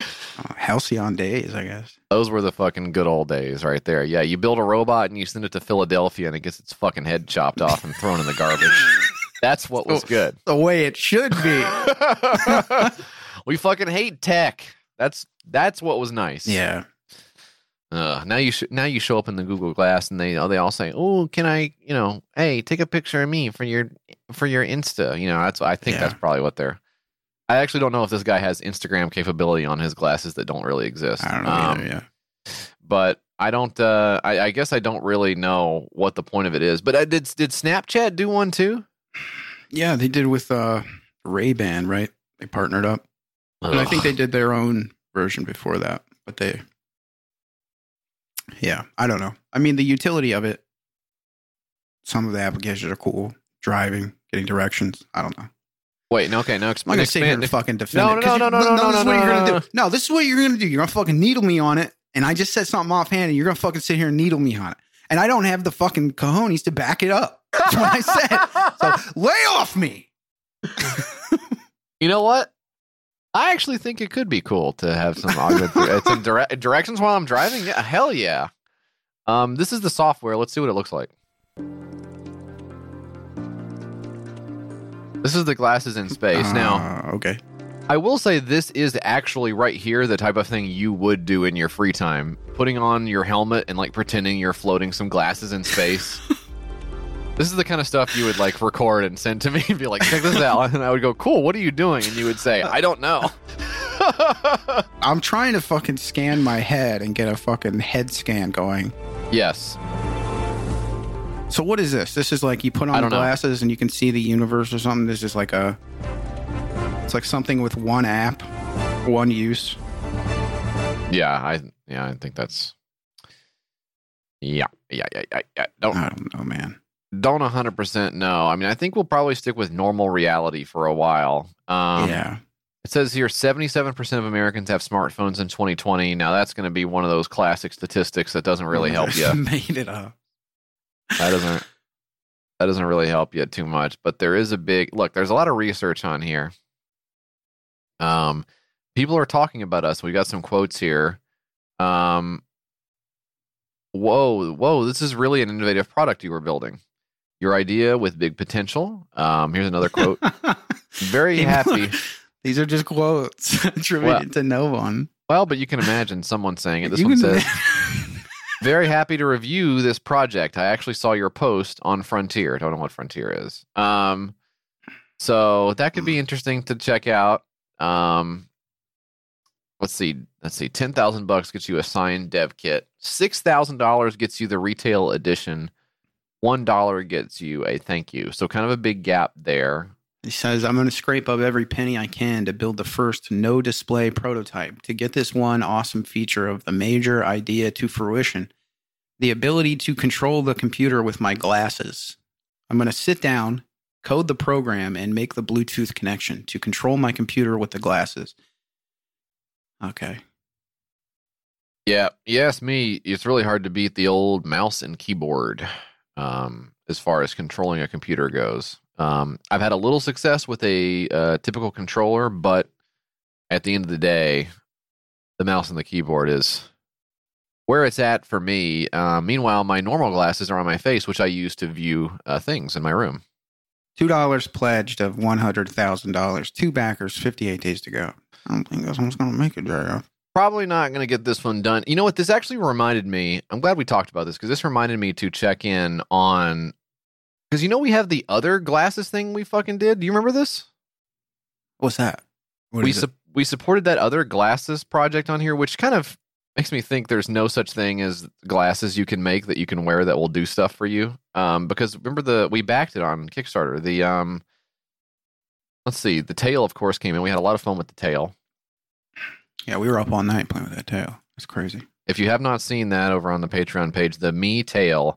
uh, halcyon days, I guess. Those were the fucking good old days right there. Yeah, you build a robot and you send it to Philadelphia and it gets its fucking head chopped off and thrown in the garbage. That's what was good. The way it should be. we fucking hate tech. That's that's what was nice. yeah. Uh, now you sh- now you show up in the Google Glass and they they all say, "Oh, can I, you know, hey, take a picture of me for your for your Insta." You know, that's I think Yeah. that's probably what they're. I actually don't know if this guy has Instagram capability on his glasses that don't really exist. I don't know Um, either. Yeah. but I don't. Uh, I, I guess I don't really know what the point of it is. But I did. Did Snapchat do one too? Yeah, they did with uh, Ray Ban, right? They partnered up. And I think they did their own version before that, but they, yeah, I don't know. I mean, the utility of it, some of the applications are cool. Driving, getting directions. I don't know. Wait. No. Okay. No. I'm not gonna sit here and fucking defend No, it. no, no, no, no, no, This is no, what you're no, gonna no, do. No, this is what you're gonna do. You're gonna fucking needle me on it, and I just said something offhand, and you're gonna fucking sit here and needle me on it, and I don't have the fucking cojones to back it up. That's what I said. So lay off me. You know what? I actually think it could be cool to have some augmented uh, some dire- directions while I'm driving. Yeah, hell yeah. Um, this is the software. Let's see what it looks like. This is the glasses in space. now, Uh, okay. I will say this is actually right here the type of thing you would do in your free time. Putting on your helmet and like pretending you're floating some glasses in space. this is the kind of stuff you would like record and send to me and be like, check this out. And I would go, cool, what are you doing? And you would say, I don't know. I'm trying to fucking scan my head and get a fucking head scan going. yes. So what is this? This is like you put on don't know. glasses and you can see the universe or something. This is like a it's like something with one app, one use. Yeah, I yeah, I think that's yeah, yeah, yeah, yeah. yeah. Don't I don't know, man. don't hundred percent know. I mean, I think we'll probably stick with normal reality for a while. Um, yeah. It says here 77% of Americans have smartphones in 2020. Now, that's going to be one of those classic statistics that doesn't really help you. Made it up. That doesn't that doesn't really help you too much, but there is a big look, there's a lot of research on here. Um people are talking about us. We got some quotes here. Um Whoa, whoa, this is really an innovative product you were building. Your idea with big potential. Um, here's another quote. Very happy. These are just quotes attributed to no one. Well, but you can imagine someone saying it. This You one says, "Very happy to review this project. I actually saw your post on Frontier. I don't know what Frontier is. Um, so that could be interesting to check out. Um, let's see. Let's see. Ten thousand bucks gets you a signed dev kit. Six thousand dollars gets you the retail edition. One dollar gets you a thank you. So kind of a big gap there. He says, I'm going to scrape up every penny I can to build the first no display prototype. To get this one awesome feature of the major idea to fruition, the ability to control the computer with my glasses. I'm going to sit down, code the program, and make the Bluetooth connection to control my computer with the glasses. Okay. Yeah, yes, me. It's really hard to beat the old mouse and keyboard um, as far as controlling a computer goes. Um, I've had a little success with a uh, typical controller, but at the end of the day, the mouse and the keyboard is where it's at for me. Uh, meanwhile, my normal glasses are on my face, which I use to view uh, things in my room. Two dollars pledged of one hundred thousand dollars. Two backers, fifty-eight days to go. I don't think this one's going to make it, Jerry. Probably not going to get this one done. You know what? This actually reminded me. I'm glad we talked about this because this reminded me to check in on. Because you know we have the other glasses thing we fucking did. Do you remember this? What's that? What we su- we supported that other glasses project on here, which kind of makes me think there's no such thing as glasses you can make that you can wear that will do stuff for you. Um, because remember the we backed it on Kickstarter. The um, let's see, the tail of course came in. We had a lot of fun with the tail. Yeah, we were up all night playing with that tail. It's crazy. If you have not seen that over on the Patreon page, the MiTail,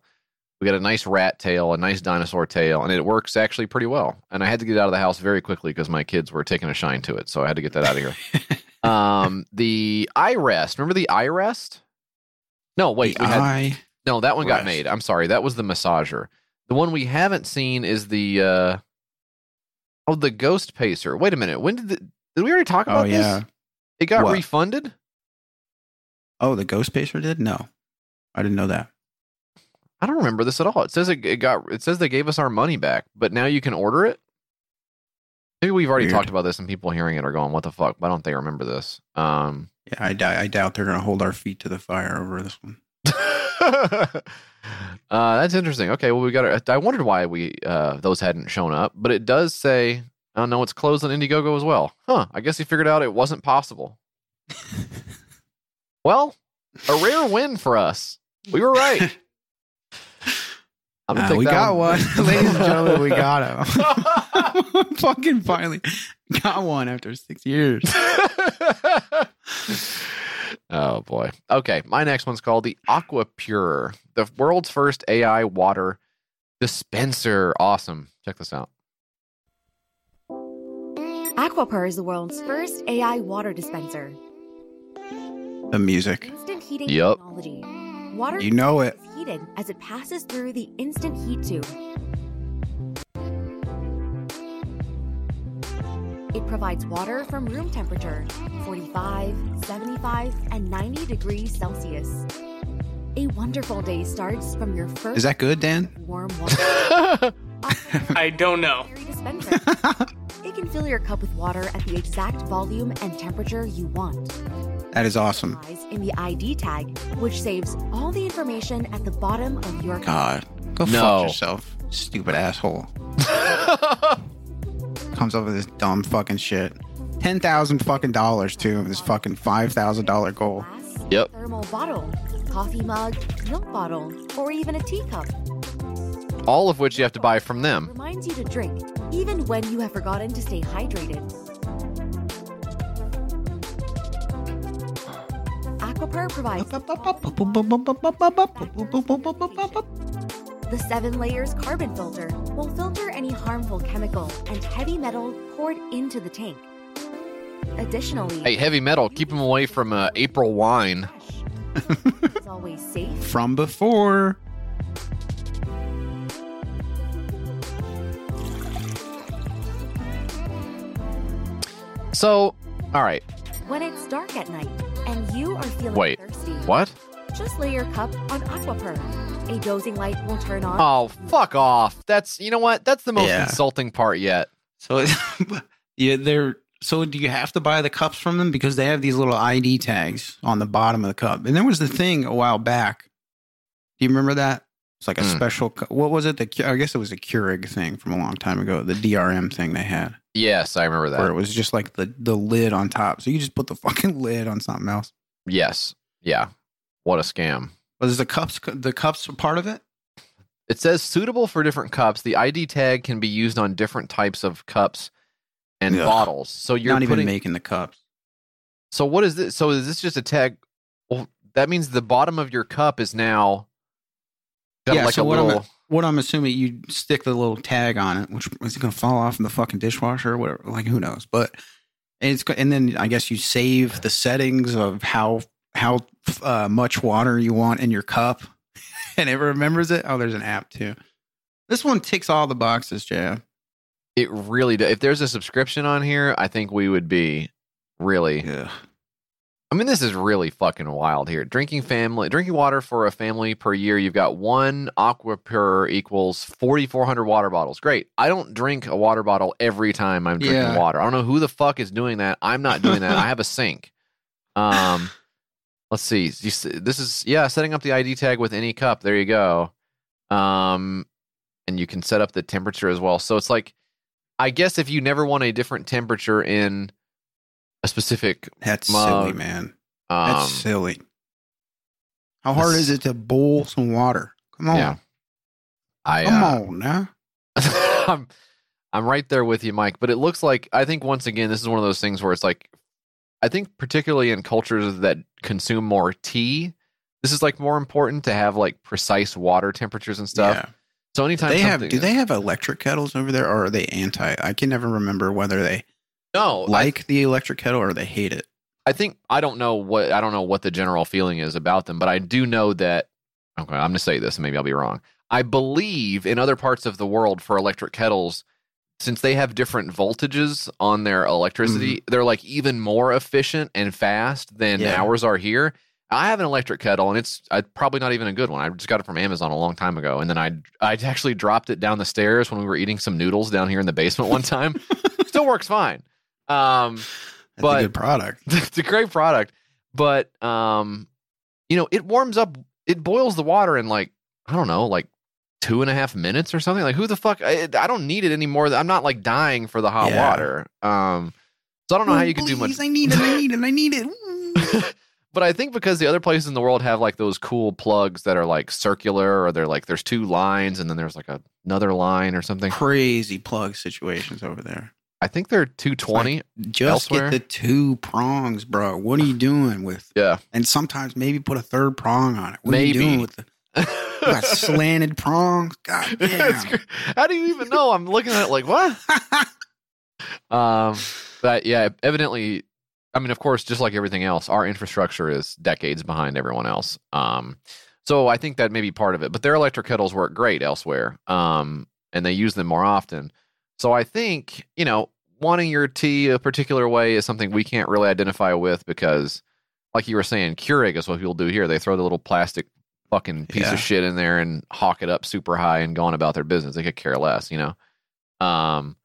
we got a nice rat tail, a nice dinosaur tail, and it works actually pretty well. And I had to get it out of the house very quickly because my kids were taking a shine to it, so I had to get that out of here. um, the eye rest, remember the eye rest? No, wait, The had, eye no, that one got made. I'm sorry, that was the massager. The one we haven't seen is the uh, oh, the ghost pacer. Wait a minute, when did the, did we already talk about Oh yeah. this? It got What? refunded. Oh, the Ghost Pacer did? No, I didn't know that. I don't remember this at all. It says it, it got. It says they gave us our money back, but now you can order it. Maybe we've already Weird. talked about this, and people hearing it are going, "What the fuck?" Why don't they remember this? Um, Yeah, I, doubt- I doubt they're going to hold our feet to the fire over this one. uh, that's interesting. Okay, well, we got. it. I wondered why we uh, those hadn't shown up, but it does say, "Oh no, it's closed on Indiegogo as well." Huh? I guess he figured out it wasn't possible. well, a rare win for us. We were right. I'm gonna Uh, take we that got one, ladies and gentlemen. We got him. Fucking finally got one after six years. oh boy. Okay, my next one's called the Aqua Pure, the world's first AI water dispenser. Awesome. Check this out. Aquapur is the world's first AI water dispenser. The music, Instant heating Yup. technology. Water you know it. Is heated as it passes through the instant heat tube. It provides water from room temperature 45, 75, and 90 degrees Celsius. A wonderful day starts from your first Is that good, Dan? warm water. I don't know. It can fill your cup with water at the exact volume and temperature you want. That is awesome. In the ID tag, which saves all the information at the bottom of your. God, go No. fuck yourself, stupid asshole. Comes up with this dumb fucking shit. Ten thousand fucking dollars too. This fucking five thousand dollar goal. Yep. Thermal bottle, coffee mug, milk bottle, or even a teacup. All of which you have to buy from them. Reminds you to drink, even when you have forgotten to stay hydrated. Aquapur provides the seven layers carbon filter will filter any harmful chemical and heavy metal poured into the tank. Additionally, Hey, heavy metal, keep them away from uh, April wine. it's always safe From before. So, all right. when it's dark at night and you are feeling Wait, thirsty. What? Just lay your cup on Aquapur. A dozing light will turn on. Oh, fuck off. That's, you know what? That's the most Yeah. insulting part yet. So yeah, they're so do you have to buy the cups from them because they have these little ID tags on the bottom of the cup? And there was the thing a while back. Do you remember that? It's like a Hmm. special. What was it? The Cu- I guess it was a Keurig thing from a long time ago. The DRM thing they had, Yes, I remember that. where it was just like the the lid on top. So you just put the fucking lid on something else. Yes. Yeah. What a scam. Was the cups the cups part of it? It says suitable for different cups. The ID tag can be used on different types of cups and Ugh. bottles. So you're Not even making the cups. So what is this? So is this just a tag? Well, that means the bottom of your cup is now yeah. like so a what little. What I'm assuming you stick the little tag on it, which is going to fall off in the fucking dishwasher or whatever? Like who knows? But and it's and then I guess you save the settings of how how uh, much water you want in your cup, and it remembers it. Oh, there's an app too. This one ticks all the boxes, Jam. It really does. If there's a subscription on here, I think we would be really. Yeah. I mean, this is really fucking wild here. Drinking family, drinking water for a family per year. You've got one aqua pure equals 4,400 water bottles. Great. I don't drink a water bottle every time I'm drinking Yeah. water. I don't know who the fuck is doing that. I'm not doing that. I have a sink. Um, let's see. This is yeah, setting up the ID tag with any cup. There you go. Um, and you can set up the temperature as well. So it's like, I guess if you never want a different temperature in a specific That's mug, silly, man. That's um, silly. How hard is it to boil some water? Come on, Yeah. I come uh, on now. I'm I'm right there with you, Mike. But it looks like I think once again this is one of those things where it's like I think particularly in cultures that consume more tea, this is like more important to have like precise water temperatures and stuff. Yeah. So anytime they have do they have electric kettles over there or are they anti i can never remember whether they no like the electric kettle or they hate it I think I don't know what I don't know what the general feeling is about them, but I do know that okay, I'm going to say this and maybe I'll be wrong. I believe in other parts of the world for electric kettles since they have different voltages on their electricity, they're like even more efficient and fast than Yeah. ours are here. I have an electric kettle and it's uh, probably not even a good one. I just got it from Amazon a long time ago and then I I actually dropped it down the stairs when we were eating some noodles down here in the basement one time. Still works fine. Um that's But- a good product. it's a great product. But um you know it warms up it boils the water in like i don't know like two and a half minutes or something. Like who the fuck i, I don't need it anymore. I'm not like dying for the hot Yeah. water. Um so i don't know how you can do much i need it i need it i need it. But i think because the other places in the world have like those cool plugs that are like circular or they're like there's two lines and then there's like a, another line or something. Crazy plug situations over there i think they're 220 just Elsewhere? get the two prongs bro what are you doing with yeah and sometimes maybe put a third prong on it what Maybe. are you doing with the you got slanted prongs god damn How do you even know? I'm looking at it like what? um, but yeah, evidently, I mean, of course, just like everything else, our infrastructure is decades behind everyone else. Um, so I think that may be part of it. But their electric kettles work great elsewhere, um, and they use them more often. So I think you know, wanting your tea a particular way is something we can't really identify with because, like you were saying, Keurig is what people do here. They throw the little plastic fucking piece Yeah. of shit in there and hawk it up super high and go on about their business. They could care less, you know. Um,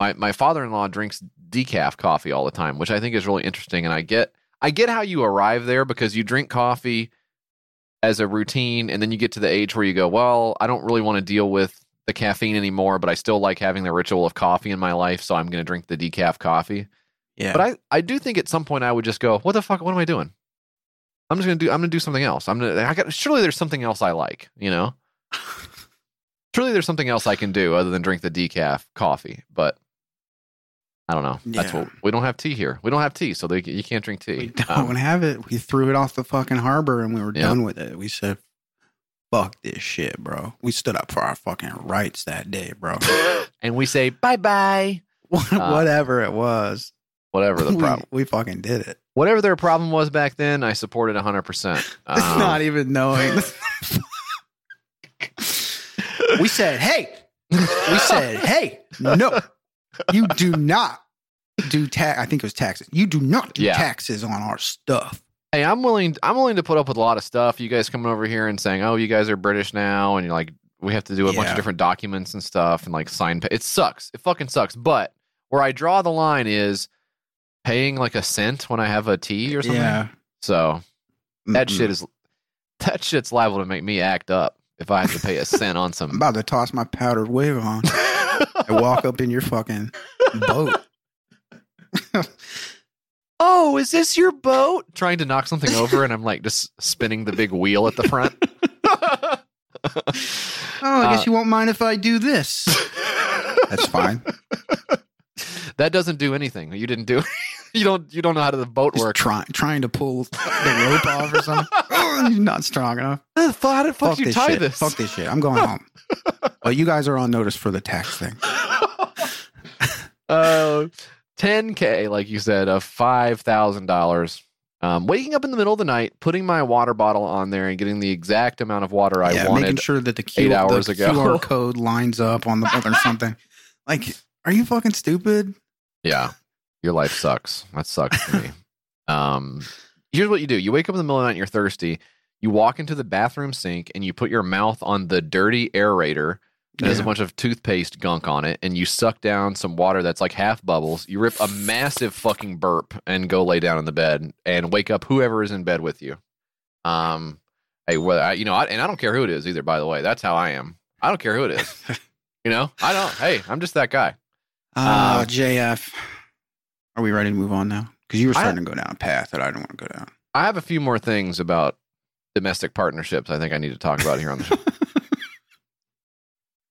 my my father in law drinks decaf coffee all the time, which I think is really interesting. And I get I get how you arrive there because you drink coffee as a routine, and then you get to the age where you go, well, I don't really want to deal with the caffeine anymore, but I still like having the ritual of coffee in my life, so I'm going to drink the decaf coffee. yeah But I, I do think at some point I would just go, what the fuck? What am I doing? I'm just gonna do. I'm gonna do something else. I'm gonna. I got. Surely there's something else I like. You know. surely there's something else I can do other than drink the decaf coffee. But I don't know. That's Yeah. what we don't have tea here. We don't have tea, so they, you can't drink tea. We don't Um, have it. We threw it off the fucking harbor and we were Yeah. done with it. We said, fuck this shit, bro. We stood up for our fucking rights that day, bro. and we say bye bye. Whatever it was. Whatever the we, problem. we fucking did it. Whatever their problem was back then, I supported 100. percent Um, Not even knowing. we said, hey, we said, hey, no, you do not do tax. I think it was taxes. You do not do Yeah. taxes on our stuff. Hey, I'm willing. I'm willing to put up with a lot of stuff. You guys coming over here and saying, "Oh, you guys are British now," and you're like, we have to do a bunch of different documents and stuff, and like sign. It sucks. It fucking sucks. But where I draw the line is paying like a cent when I have a tea or something. Yeah. So that Mm-mm. shit is that shit's liable to make me act up if I have to pay a cent on I'm some. about to toss my powdered wig on and walk up in your fucking boat. oh, is this your boat? Trying to knock something over, and I'm like just spinning the big wheel at the front. Oh, I guess Uh, you won't mind if I do this. That's fine. that doesn't do anything. You didn't do. you don't you don't know how to the boat Just works. try, trying to pull the rope off or something. Oh, you're not strong enough. How the fuck, how the fuck Fuck you this tie shit. this? Fuck this shit. I'm going home. well, you guys are on notice for the tax thing. Uh, 10k, like you said, of five thousand dollars. Um, waking up in the middle of the night, putting my water bottle on there, and getting the exact amount of water I yeah, making sure that the, Q, eight hours the ago. QR code lines up on the or something. Like, are you fucking stupid? Yeah, your life sucks. That sucks for me. Um, here's what you do: you wake up in the middle of the night, and you're thirsty. You walk into the bathroom sink and you put your mouth on the dirty aerator that has a bunch of toothpaste gunk on it, and you suck down some water that's like half bubbles. You rip a massive fucking burp and go lay down in the bed and wake up whoever is in bed with you. Um, hey, well, I, you know, I, and I don't care who it is either. By the way, that's how I am. I don't care who it is. you know, I don't. Hey, I'm just that guy. Uh, Um, JF. Are we ready to move on now? Because you were I- starting to go down a path that I don't want to go down. I have a few more things about domestic partnerships. I think I need to talk about here on the show.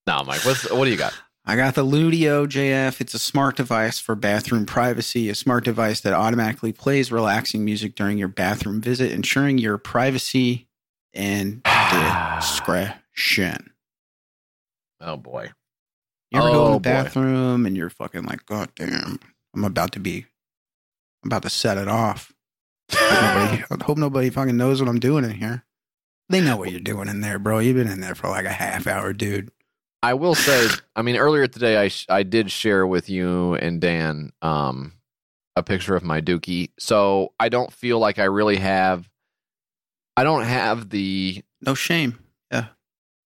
no, Mike, what's, what do you got? I got the Ludio JF. It's a smart device for bathroom privacy, a smart device that automatically plays relaxing music during your bathroom visit, ensuring your privacy and discretion. Oh boy. You ever go in Oh, the boy. bathroom and you're fucking like, God damn, I'm about to be, I'm about to set it off. Nobody, I hope nobody fucking knows what I'm doing in here. They know what you're doing in there, bro. You've been in there for like a half hour, dude. I will say, I mean, earlier today, I sh- I did share with you and Dan um, a picture of my Dookie. So I don't feel like I really have. I don't have the. No shame. Yeah.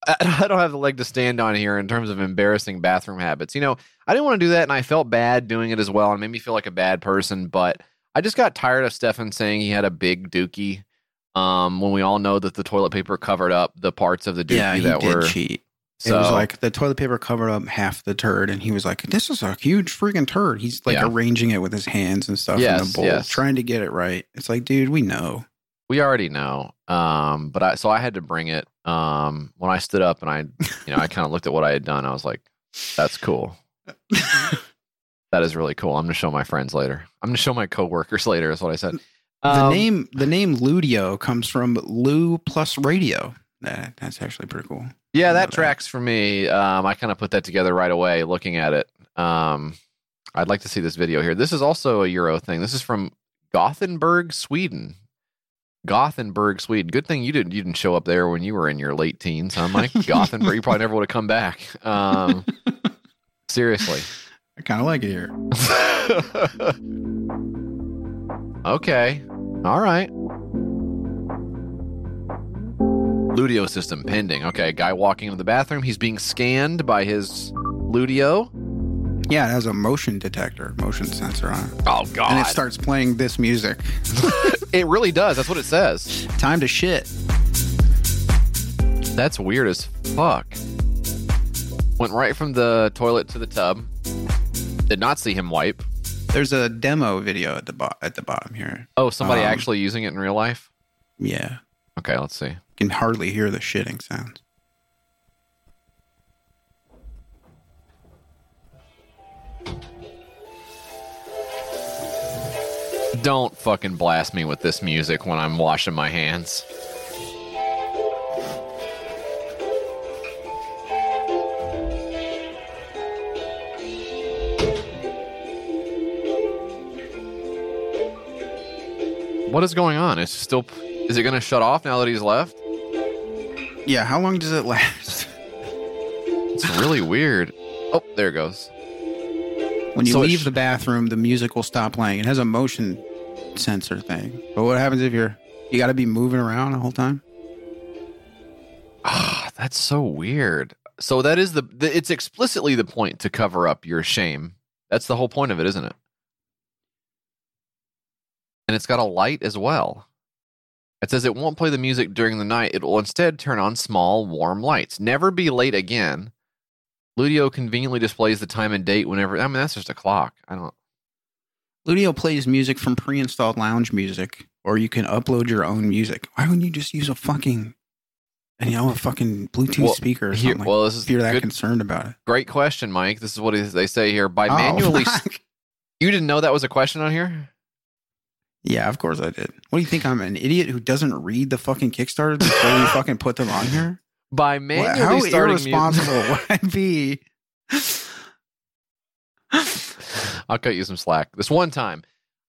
I don't have the leg to stand on here in terms of embarrassing bathroom habits. You know, I didn't want to do that, and I felt bad doing it as well, and made me feel like a bad person. But I just got tired of Stefan saying he had a big Dookie. Um, when we all know that the toilet paper covered up the parts of the Dookie yeah, that did were cheat. So it was like the toilet paper covered up half the turd, and he was like, "This is a huge freaking turd." He's like Yeah. arranging it with his hands and stuff in Yes, the bowl, yes. trying to get it right. It's like, dude, we know. we already know. Um, but I so I had to bring it. Um, when I stood up and I, you know, I kind of looked at what I had done. I was like, "That's cool. that is really cool. I'm gonna show my friends later. I'm gonna show my coworkers later." Is what I said. the Um, name the name Ludio comes from Lu plus radio. That that's actually pretty cool. Yeah, that that. tracks for me. Um, I kind of put that together right away looking at it. Um, I'd like to see this video here. This is also a Euro thing. This is from Gothenburg, Sweden. Gothenburg, Sweden. Good thing you didn't you didn't show up there when you were in your late teens, huh, Mike? Gothenburg. You probably never would have come back. Um, seriously. I kind of like it here. okay. All right. Ludio system pending. Okay, guy walking into the bathroom. He's being scanned by his Ludio. Yeah, it has a motion detector, motion sensor on it, Oh God! and it starts playing this music. It really does. That's what it says. Time to shit. That's weird as fuck. Went right from the toilet to the tub. Did not see him wipe. There's a demo video at the bo- at the bottom here. Oh, somebody Um, actually using it in real life? Yeah, Okay, let's see. Can hardly hear the shitting sounds. Don't fucking blast me with this music when I'm washing my hands. What is going on? It's still. Is it going to shut off now that he's left? Yeah, how long does it last? It's really weird. Oh, there it goes. When you So leave the bathroom, the music will stop playing. It has a motion sensor thing. But what happens if you're you got to be moving around the whole time? Ah, that's so weird. So that is the, the it's explicitly the point to cover up your shame. That's the whole point of it, isn't it? And it's got a light as well. It says it won't play the music during the night. It will instead turn on small, warm lights. Never be late again. Ludio conveniently displays the time and date whenever. I mean, that's just a clock. I don't. Ludio plays music from pre-installed lounge music, or you can upload your own music. Why wouldn't you just use a fucking, and you know, a fucking Bluetooth Well, speaker or here- something? well, this is if you're that good- concerned about it. Great question, Mike. This is what they say here. By Oh, manually, you didn't know that was a question on here. Yeah, of course I did. What do you think? I'm an idiot who doesn't read the fucking Kickstarter before we fucking put them on here? By What- manually how starting irresponsible would I be? I'll cut you some slack. This one time.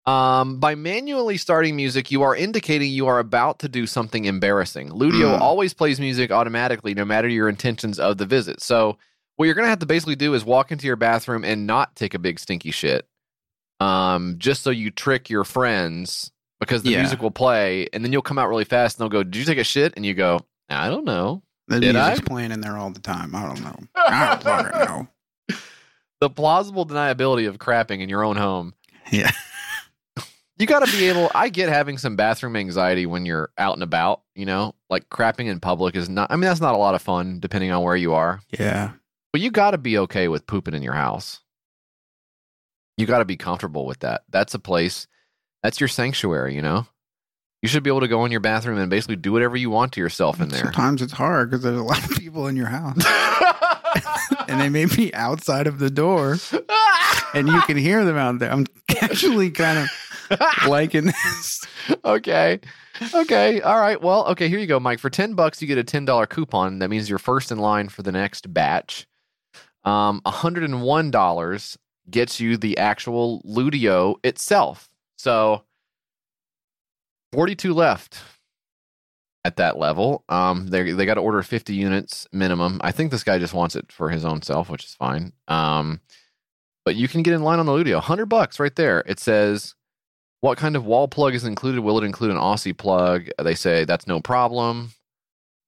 Um, by manually starting music, you are indicating you are about to do something embarrassing. Ludio Mm. always plays music automatically, no matter your intentions of the visit. So, what you're going to have to basically do is walk into your bathroom and not take a big stinky shit, um, just so you trick your friends because the Yeah. music will play, and then you'll come out really fast and they'll go, "Did you take a shit?" And you go, "I don't know." The Did music's I? playing in there all the time. I don't know. I don't fucking know. the plausible deniability of crapping in your own home. Yeah. You got to be able. I get having some bathroom anxiety when you're out and about. You know, like crapping in public is not. I mean, that's not a lot of fun, depending on where you are. Yeah. But you got to be okay with pooping in your house. You got to be comfortable with that. That's a place. That's your sanctuary. You know. You should be able to go in your bathroom and basically do whatever you want to yourself in there. Sometimes it's hard because there's a lot of people in your house. and they may be outside of the door and you can hear them out there. I'm actually kind of liking this. okay. Okay. All right. Well, okay, here you go, Mike. For 10 bucks, you get a $10 coupon. That means you're first in line for the next batch. Um, $101 gets you the actual Ludio itself. So 42 left at that level. Um, they they got to order 50 units minimum. I think this guy just wants it for his own self, which is fine. Um, but you can get in line on the Ludio. 100 bucks right there. It says what kind of wall plug is included? Will it include an Aussie plug? They say that's no problem.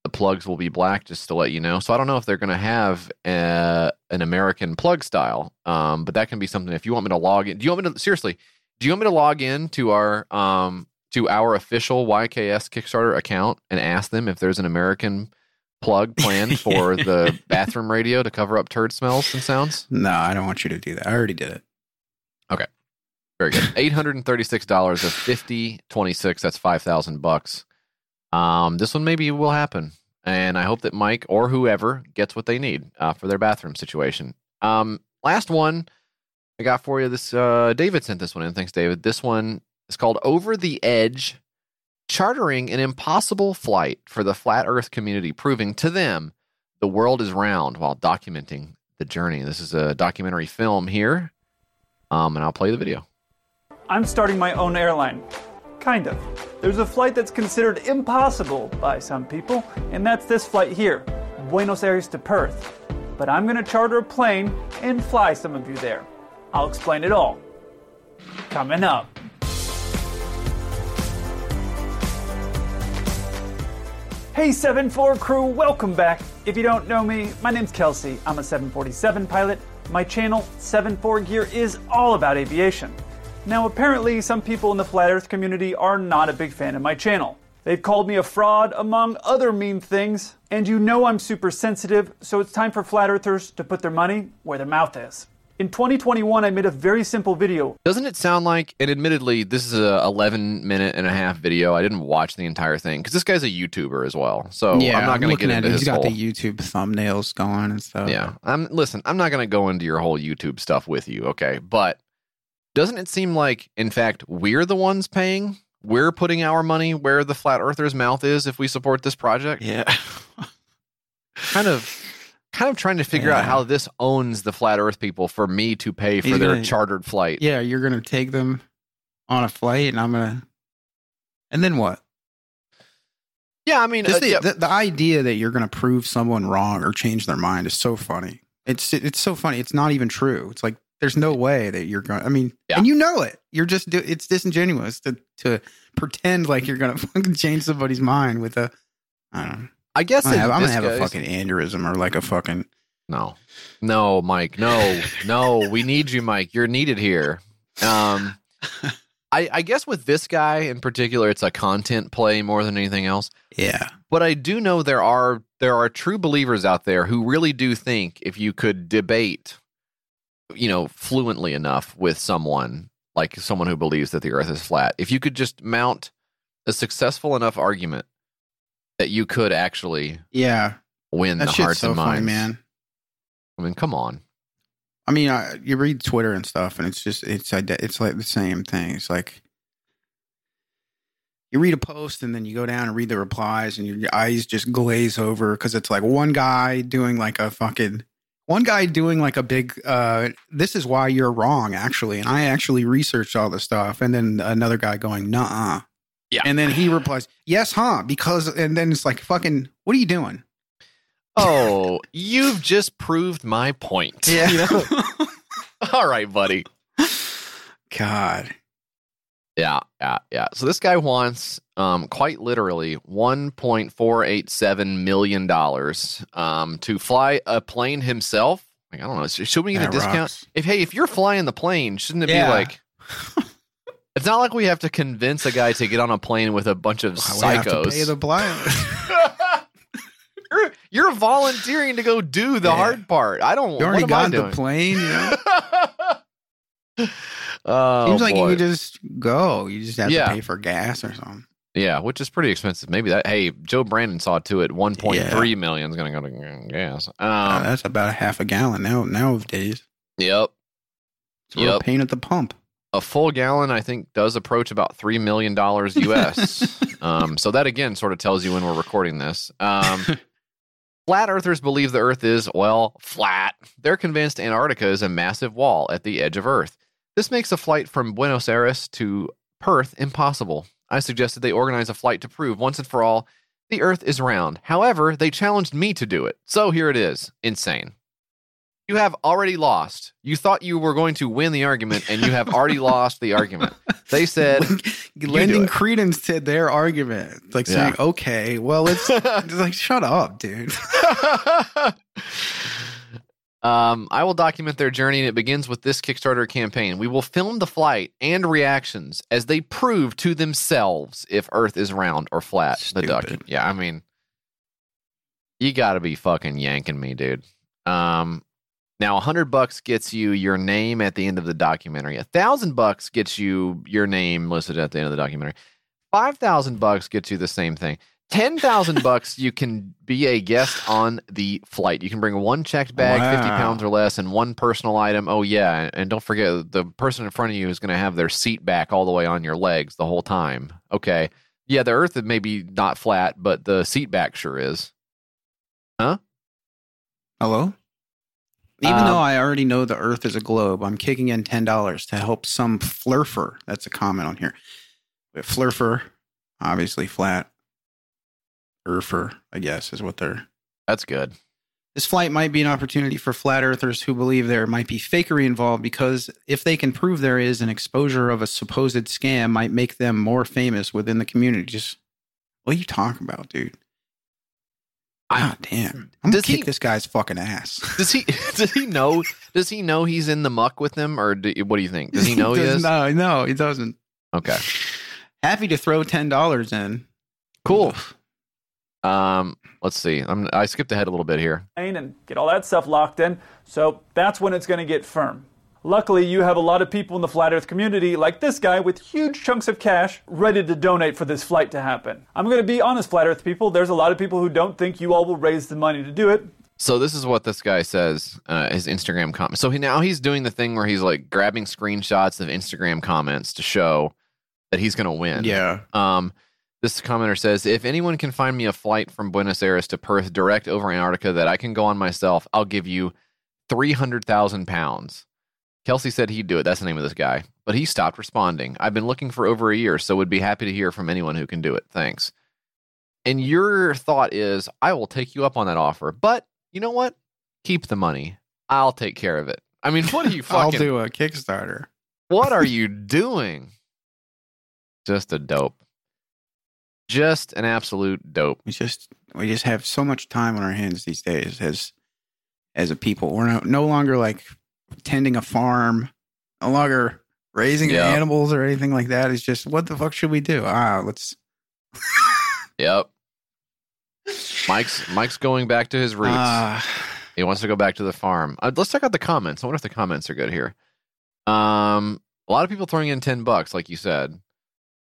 The plugs will be black, just to let you know. So I don't know if they're going to have a, an American plug style, um, but that can be something. If you want me to log in, do you want me to seriously? Do you want me to log in to our um, to our official YKS Kickstarter account and ask them if there's an American plug planned for the bathroom radio to cover up turd smells and sounds? No, I don't want you to do that. I already did it. Okay. Very good. Eight hundred and thirty-six dollars of fifty twenty-six. That's five thousand bucks. Um, this one maybe will happen, and I hope that Mike or whoever gets what they need uh, for their bathroom situation. Um, last one I got for you. This uh, David sent this one in. Thanks, David. This one is called "Over the Edge." Chartering an impossible flight for the flat Earth community, proving to them the world is round while documenting the journey. This is a documentary film here, um, and I'll play the video. I'm starting my own airline. Kind of. There's a flight that's considered impossible by some people, and that's this flight here Buenos Aires to Perth. But I'm going to charter a plane and fly some of you there. I'll explain it all. Coming up. Hey 7-4 crew, welcome back. If you don't know me, my name's Kelsey. I'm a 747 pilot. My channel, 74 Gear, is all about aviation. Now, apparently, some people in the flat earth community are not a big fan of my channel. They've called me a fraud, among other mean things, and you know I'm super sensitive, so it's time for flat earthers to put their money where their mouth is. In 2021, I made a very simple video Doesn't it sound like, and admittedly, this is a 11 minute and a half video. I didn't watch the entire thing because this guy's a YouTuber as well. So yeah, I'm not going to looking get at into it. his He's got whole. the YouTube thumbnails going and stuff. yeah, I'm listen. I'm not going to go into your whole YouTube stuff with you, okay? But doesn't it seem like, in fact, we're the ones paying? We're putting our money where the flat earther's mouth is if we support this project. Yeah, kind of, kind of trying to figure out how this owns the flat Earth people for me to pay for He's their gonna- chartered flight. yeah. You're gonna take them on a flight, and I'm gonna. And then what? Yeah, I mean, uh, the, yeah. the, the idea that you're gonna prove someone wrong or change their mind is so funny. It's it's so funny. It's not even true. It's like there's no way that you're going. to I mean, and you know it. You're just do, it's disingenuous to to pretend like you're gonna fucking change somebody's mind with a. I don't know. I guess I'm gonna have, I'm gonna have a fucking aneurysm or like a fucking. No, no, Mike, no, no. We need you, Mike. You're needed here. Um, I, I guess with this guy in particular, it's a content play more than anything else. Yeah. But I do know there are there are true believers out there who really do think if you could debate, you know, fluently enough with someone like someone who believes that the Earth is flat, if you could just mount a successful enough argument that you could actually Yeah. win That the hearts so and funny, minds, man. I mean, come on. I mean, I, you read Twitter and stuff, and it's just it's it's like the same thing. It's like you read a post and then you go down and read the replies and your eyes just glaze over because it's like one guy doing like a fucking one guy doing like a big uh this is why you're wrong actually and i actually researched all this stuff and then another guy going nah Yeah. and then he replies yes huh because and then it's like fucking what are you doing Oh, you've just proved my point. Yeah. You know? All right, buddy. god Yeah, yeah, yeah. So this guy wants, um, quite literally, one point four eight seven million dollars, um, to fly a plane himself. Like I don't know. Should we get a discount? rocks. If hey, if you're flying the plane, shouldn't it Yeah. be like? it's not like we have to convince a guy to get on a plane with a bunch of we have to psychos. pay the blind you're, you're volunteering to go do the Yeah. hard part. I don't. you already what am I got on the plane you know Oh, seems like boy. you could just go you just have Yeah. to pay for gas or something Yeah, which is pretty expensive. Maybe that. Hey, Joe Brandon saw to it. One point three million is going to go to gas. Um, that's about a half a gallon now nowadays yep. it's a real Yep. pain at the pump A full gallon, I think, does approach about three million dollars US. um, so that again sort of tells you when we're recording this. Um, flat Earthers believe the Earth is well flat. They're convinced Antarctica is a massive wall at the edge of Earth. This makes a flight from Buenos Aires to Perth impossible. I suggested they organize a flight to prove once and for all the Earth is round. However, they challenged me to do it. So here it is. Insane. You have already lost. You thought you were going to win the argument, and you have already lost the argument. They said, lending credence to their argument It's like Yeah. saying okay well it's, it's like shut up dude um, I will document their journey, and it begins with this Kickstarter campaign. We will film the flight and reactions as they prove to themselves if Earth is round or flat. The duck. Yeah, I mean, you got to be fucking yanking me, dude. Um, now, a hundred bucks gets you your name at the end of the documentary. A thousand bucks gets you your name listed at the end of the documentary. Five thousand bucks gets you the same thing. Ten thousand bucks, you can be a guest on the flight. You can bring one checked bag, fifty pounds or less, and one personal item. Oh yeah, and don't forget the person in front of you is going to have their seat back all the way on your legs the whole time. Okay, yeah, the Earth is maybe not flat, but the seat back sure is. Huh? hello even Um, though i already know the earth is a globe i'm kicking in $10 to help some flurfer that's a comment on here flurfer obviously flat earther i guess is what they're That's good. This flight might be an opportunity for flat earthers who believe there might be fakery involved because if they can prove there is, an exposure of a supposed scam might make them more famous within the community. Just what are you talking about, dude? God damn. I'm gonna Does he- kick this guy's fucking ass. Does he? Does he know? Does he know he's in the muck with them, or do, what do you think? Does he know he does- is? No, no, he doesn't. Okay. Happy to throw ten dollars in. Cool. Um, let's see. I'm, I skipped ahead a little bit here. and get all that stuff locked in. So that's when it's going to get firm. Luckily, you have a lot of people in the flat earth community, like this guy, with huge chunks of cash ready to donate for this flight to happen. I'm going to be honest, flat earth people, there's a lot of people who don't think you all will raise the money to do it. So this is what this guy says. Uh, his Instagram comment. So he now he's doing the thing where he's like grabbing screenshots of Instagram comments to show that he's going to win. Yeah. Um, this commenter says, if anyone can find me a flight from Buenos Aires to Perth direct over Antarctica that I can go on myself, I'll give you three hundred thousand pounds. Kelsey said he'd do it. That's the name of this guy. But he stopped responding. I've been looking for over a year, so would be happy to hear from anyone who can do it. Thanks. And your thought is, I will take you up on that offer. But you know what? Keep the money. I'll take care of it. I mean, what are you I'll fucking do a Kickstarter. what are you doing? Just a dope. Just an absolute dope. We just we just have so much time on our hands these days as as a people. We're no, no longer like tending a farm, no longer raising Yeah. animals or anything like that. It's just what the fuck should we do? Ah, let's Yep. Mike's Mike's going back to his roots. Ah. he wants to go back to the farm. Uh, let's check out the comments. I wonder if the comments are good here. Um, a lot of people throwing in ten bucks, like you said.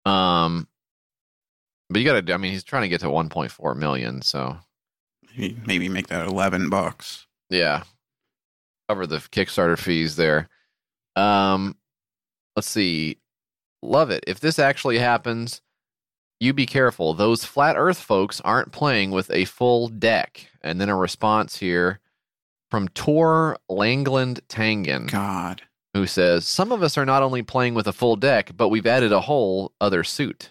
Um, but you got to. I mean, he's trying to get to one point four million. So maybe, maybe make that eleven bucks. Yeah. Cover the Kickstarter fees there. Um let's see. Love it. If this actually happens, You be careful. Those flat Earth folks aren't playing with a full deck. And then a response here from Tor Langland Tangen. God. Who says, Some of us are not only playing with a full deck, but we've added a whole other suit.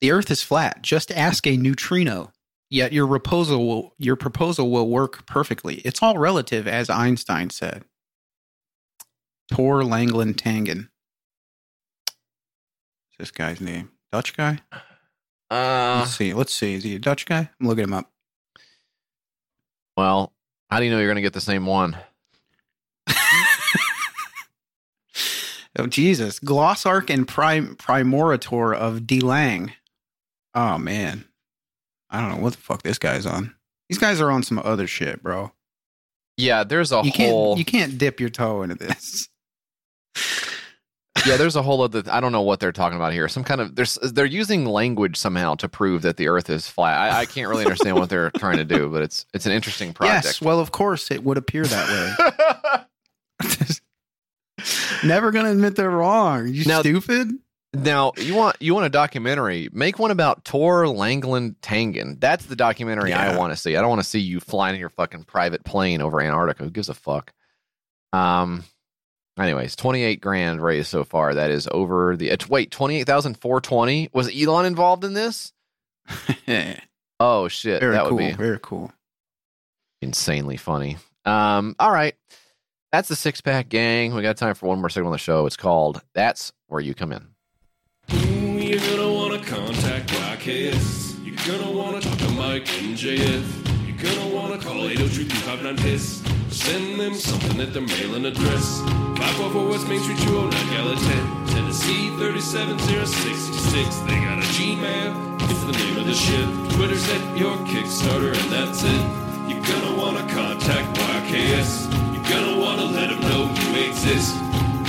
The Earth is flat. Just ask a neutrino. Yet your proposal will your proposal will work perfectly. It's all relative, as Einstein said. Tor Langland Tangen. What's this guy's name? Dutch guy? Uh, Let's see. Let's see. Is he a Dutch guy? I'm looking him up. well, how do you know you're going to get the same one? Oh Jesus! Glossark and Prim- Primorator of D Lang. Oh man, I don't know what the fuck this guy's on. These guys are on some other shit, bro. Yeah, there's a you whole. can't you can't dip your toe into this. yeah, there's a whole other. I don't know what they're talking about here. Some kind of there's they're using language somehow to prove that the Earth is flat. I, I can't really understand what they're trying to do, but it's it's an interesting project. Yes, well, of course it would appear that way. Never gonna admit they're wrong. Are you Now- stupid? Now you want you want a documentary? Make one about Tor Langland Tangen. That's the documentary I want to see. I don't want to see you flying in your fucking private plane over Antarctica. Who gives a fuck? Um. Anyways, twenty eight grand raised so far. That is over the. It's, wait, twenty eight thousand four twenty. Was Elon involved in this? Oh shit, Very that cool. would be Very cool. insanely funny. Um. All right, that's the six pack gang. We got time for one more segment on the show. It's called "That's Where You Come In." Ooh, you're gonna wanna contact. You're gonna wanna talk to Mike and JF. You're gonna wanna call 802 piss Send them something at their mailing address. 544 West Main Street, 209 Gallatin, Tennessee 37066. They got a Gmail, it's the name of the ship. Twitter's at your Kickstarter, and that's it. You're gonna wanna contact YKS. Know you exist.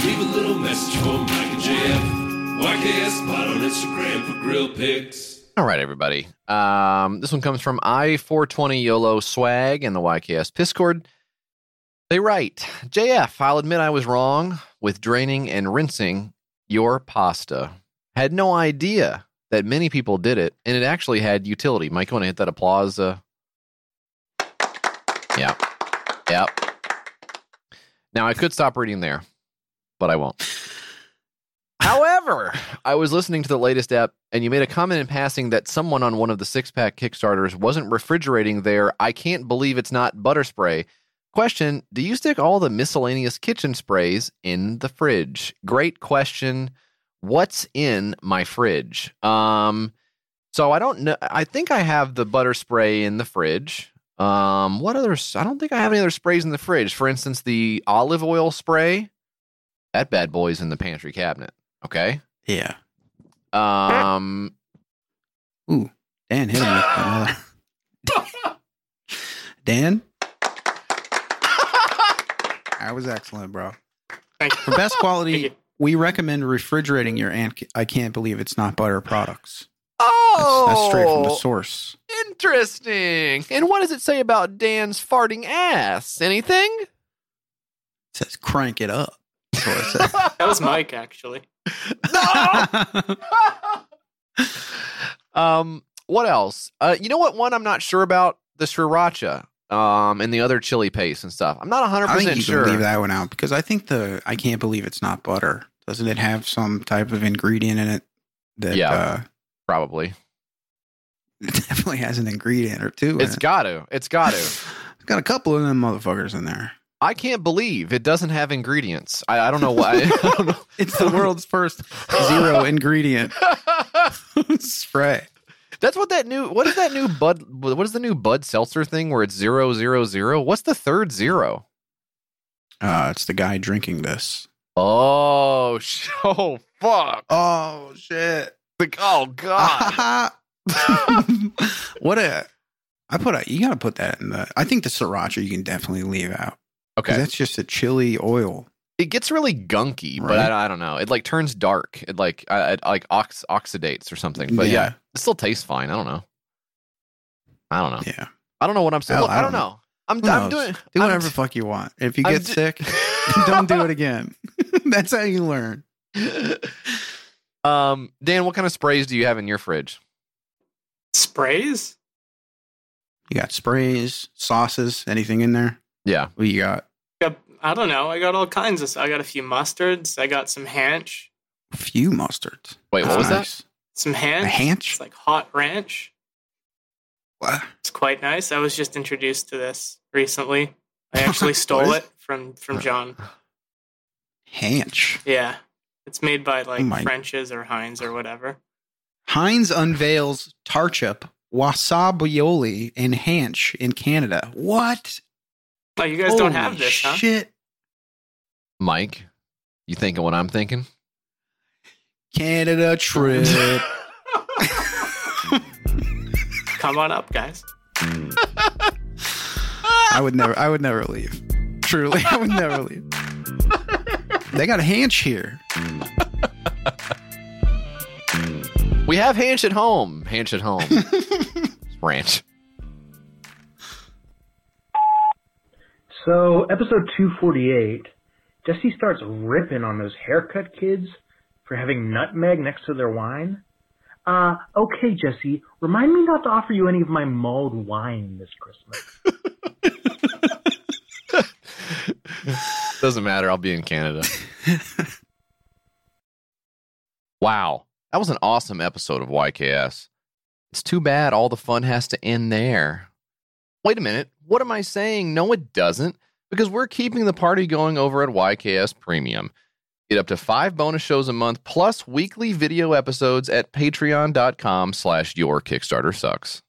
Leave a little message for Mike and JF. YKS on Instagram for grill pics. All right, everybody. Um, this one comes from I420 YOLO Swag and the YKS Piscord. They write, JF, I'll admit I was wrong with draining and rinsing your pasta. Had no idea that many people did it, and it actually had utility. Mike, you want to hit that applause? Uh... Yeah. Yep. Now, I could stop reading there, but I won't. However, I was listening to the latest app, and you made a comment in passing that someone on one of the six pack Kickstarters wasn't refrigerating their I can't believe it's not butter spray. Question Do you stick all the miscellaneous kitchen sprays in the fridge? Great question. What's in my fridge? Um, so I don't know. I think I have the butter spray in the fridge. Um, what others? I don't think I have any other sprays in the fridge. For instance, the olive oil spray. That bad boy's in the pantry cabinet. Okay. Yeah. Um. Ooh, Dan hit him with another. Dan, that was excellent, bro. Thank you. For best Thank quality, you. we recommend refrigerating your and I can't believe it's not butter products. Oh, That's straight from the source. Interesting. And what does it say about Dan's farting ass? Anything? It says crank it up. That's what it. That was Mike, actually. Um. What else? Uh. You know what? One I'm not sure about the sriracha. Um. And the other chili paste and stuff. I'm not 100 percent sure. leave that one out because I think the I can't believe it's not butter. Doesn't it have some type of ingredient in it that Yeah. uh, Probably. it definitely has an ingredient or two? It's it. got to. It's got to. It's got a couple of them motherfuckers in there. I can't believe it doesn't have ingredients. I, I don't know why. I don't know. It's the world's first zero ingredient spray. That's what that new. What is that new Bud? What is the new Bud Seltzer thing where it's zero zero zero? What's the third zero? Uh, it's the guy drinking this. Oh, sh- oh fuck! Oh shit! Like, oh god! what a! I put a. You gotta put that in the. I think the sriracha you can definitely leave out. okay, that's just a chili oil. it gets really gunky, but I, I don't know. It like turns dark. It like I, it like ox, oxidates or something. But yeah. Yeah. it still tastes fine. I don't know. I don't know. Yeah. I don't know what I'm saying. Hell, Look, I I don't don't know. I'm, Who I'm doing. Do I'm whatever fuck you want. If you get d- sick, don't do it again. That's how you learn. Um, Dan, what kind of sprays do you have in your fridge? Sprays? You got sprays, sauces, anything in there? Yeah. What you got? Got- I don't know. I got all kinds of. I got a few mustards. I got some hanch. A few mustards. Wait, what That's was that? Some hanch. A hanch? It's like hot ranch. What? It's quite nice. I was just introduced to this recently. I actually stole What it from from John. Hanch. Yeah, it's made by like Oh French's or Heinz or whatever. Heinz unveils Tartchup, wasabioli, and Hanch in Canada. What? Oh, you guys don't have this, huh? Shit. Mike, you thinking what I'm thinking? Canada trip. Come on up, guys. I would never I would never leave. Truly, I would never leave. They got a Hanch here. We have Hanch at home. Hanch at home. Ranch. So, episode 248, Jesse starts ripping on those haircut kids for having nutmeg next to their wine. Uh, okay, Jesse, remind me not to offer you any of my mulled wine this Christmas. Doesn't matter. I'll be in Canada. wow. That was an awesome episode of YKS. It's too bad all the fun has to end there. Wait a minute. What am I saying? No, it doesn't. Because we're keeping the party going over at YKS Premium. Get up to five bonus shows a month plus weekly video episodes at patreon.com slash your Kickstarter sucks.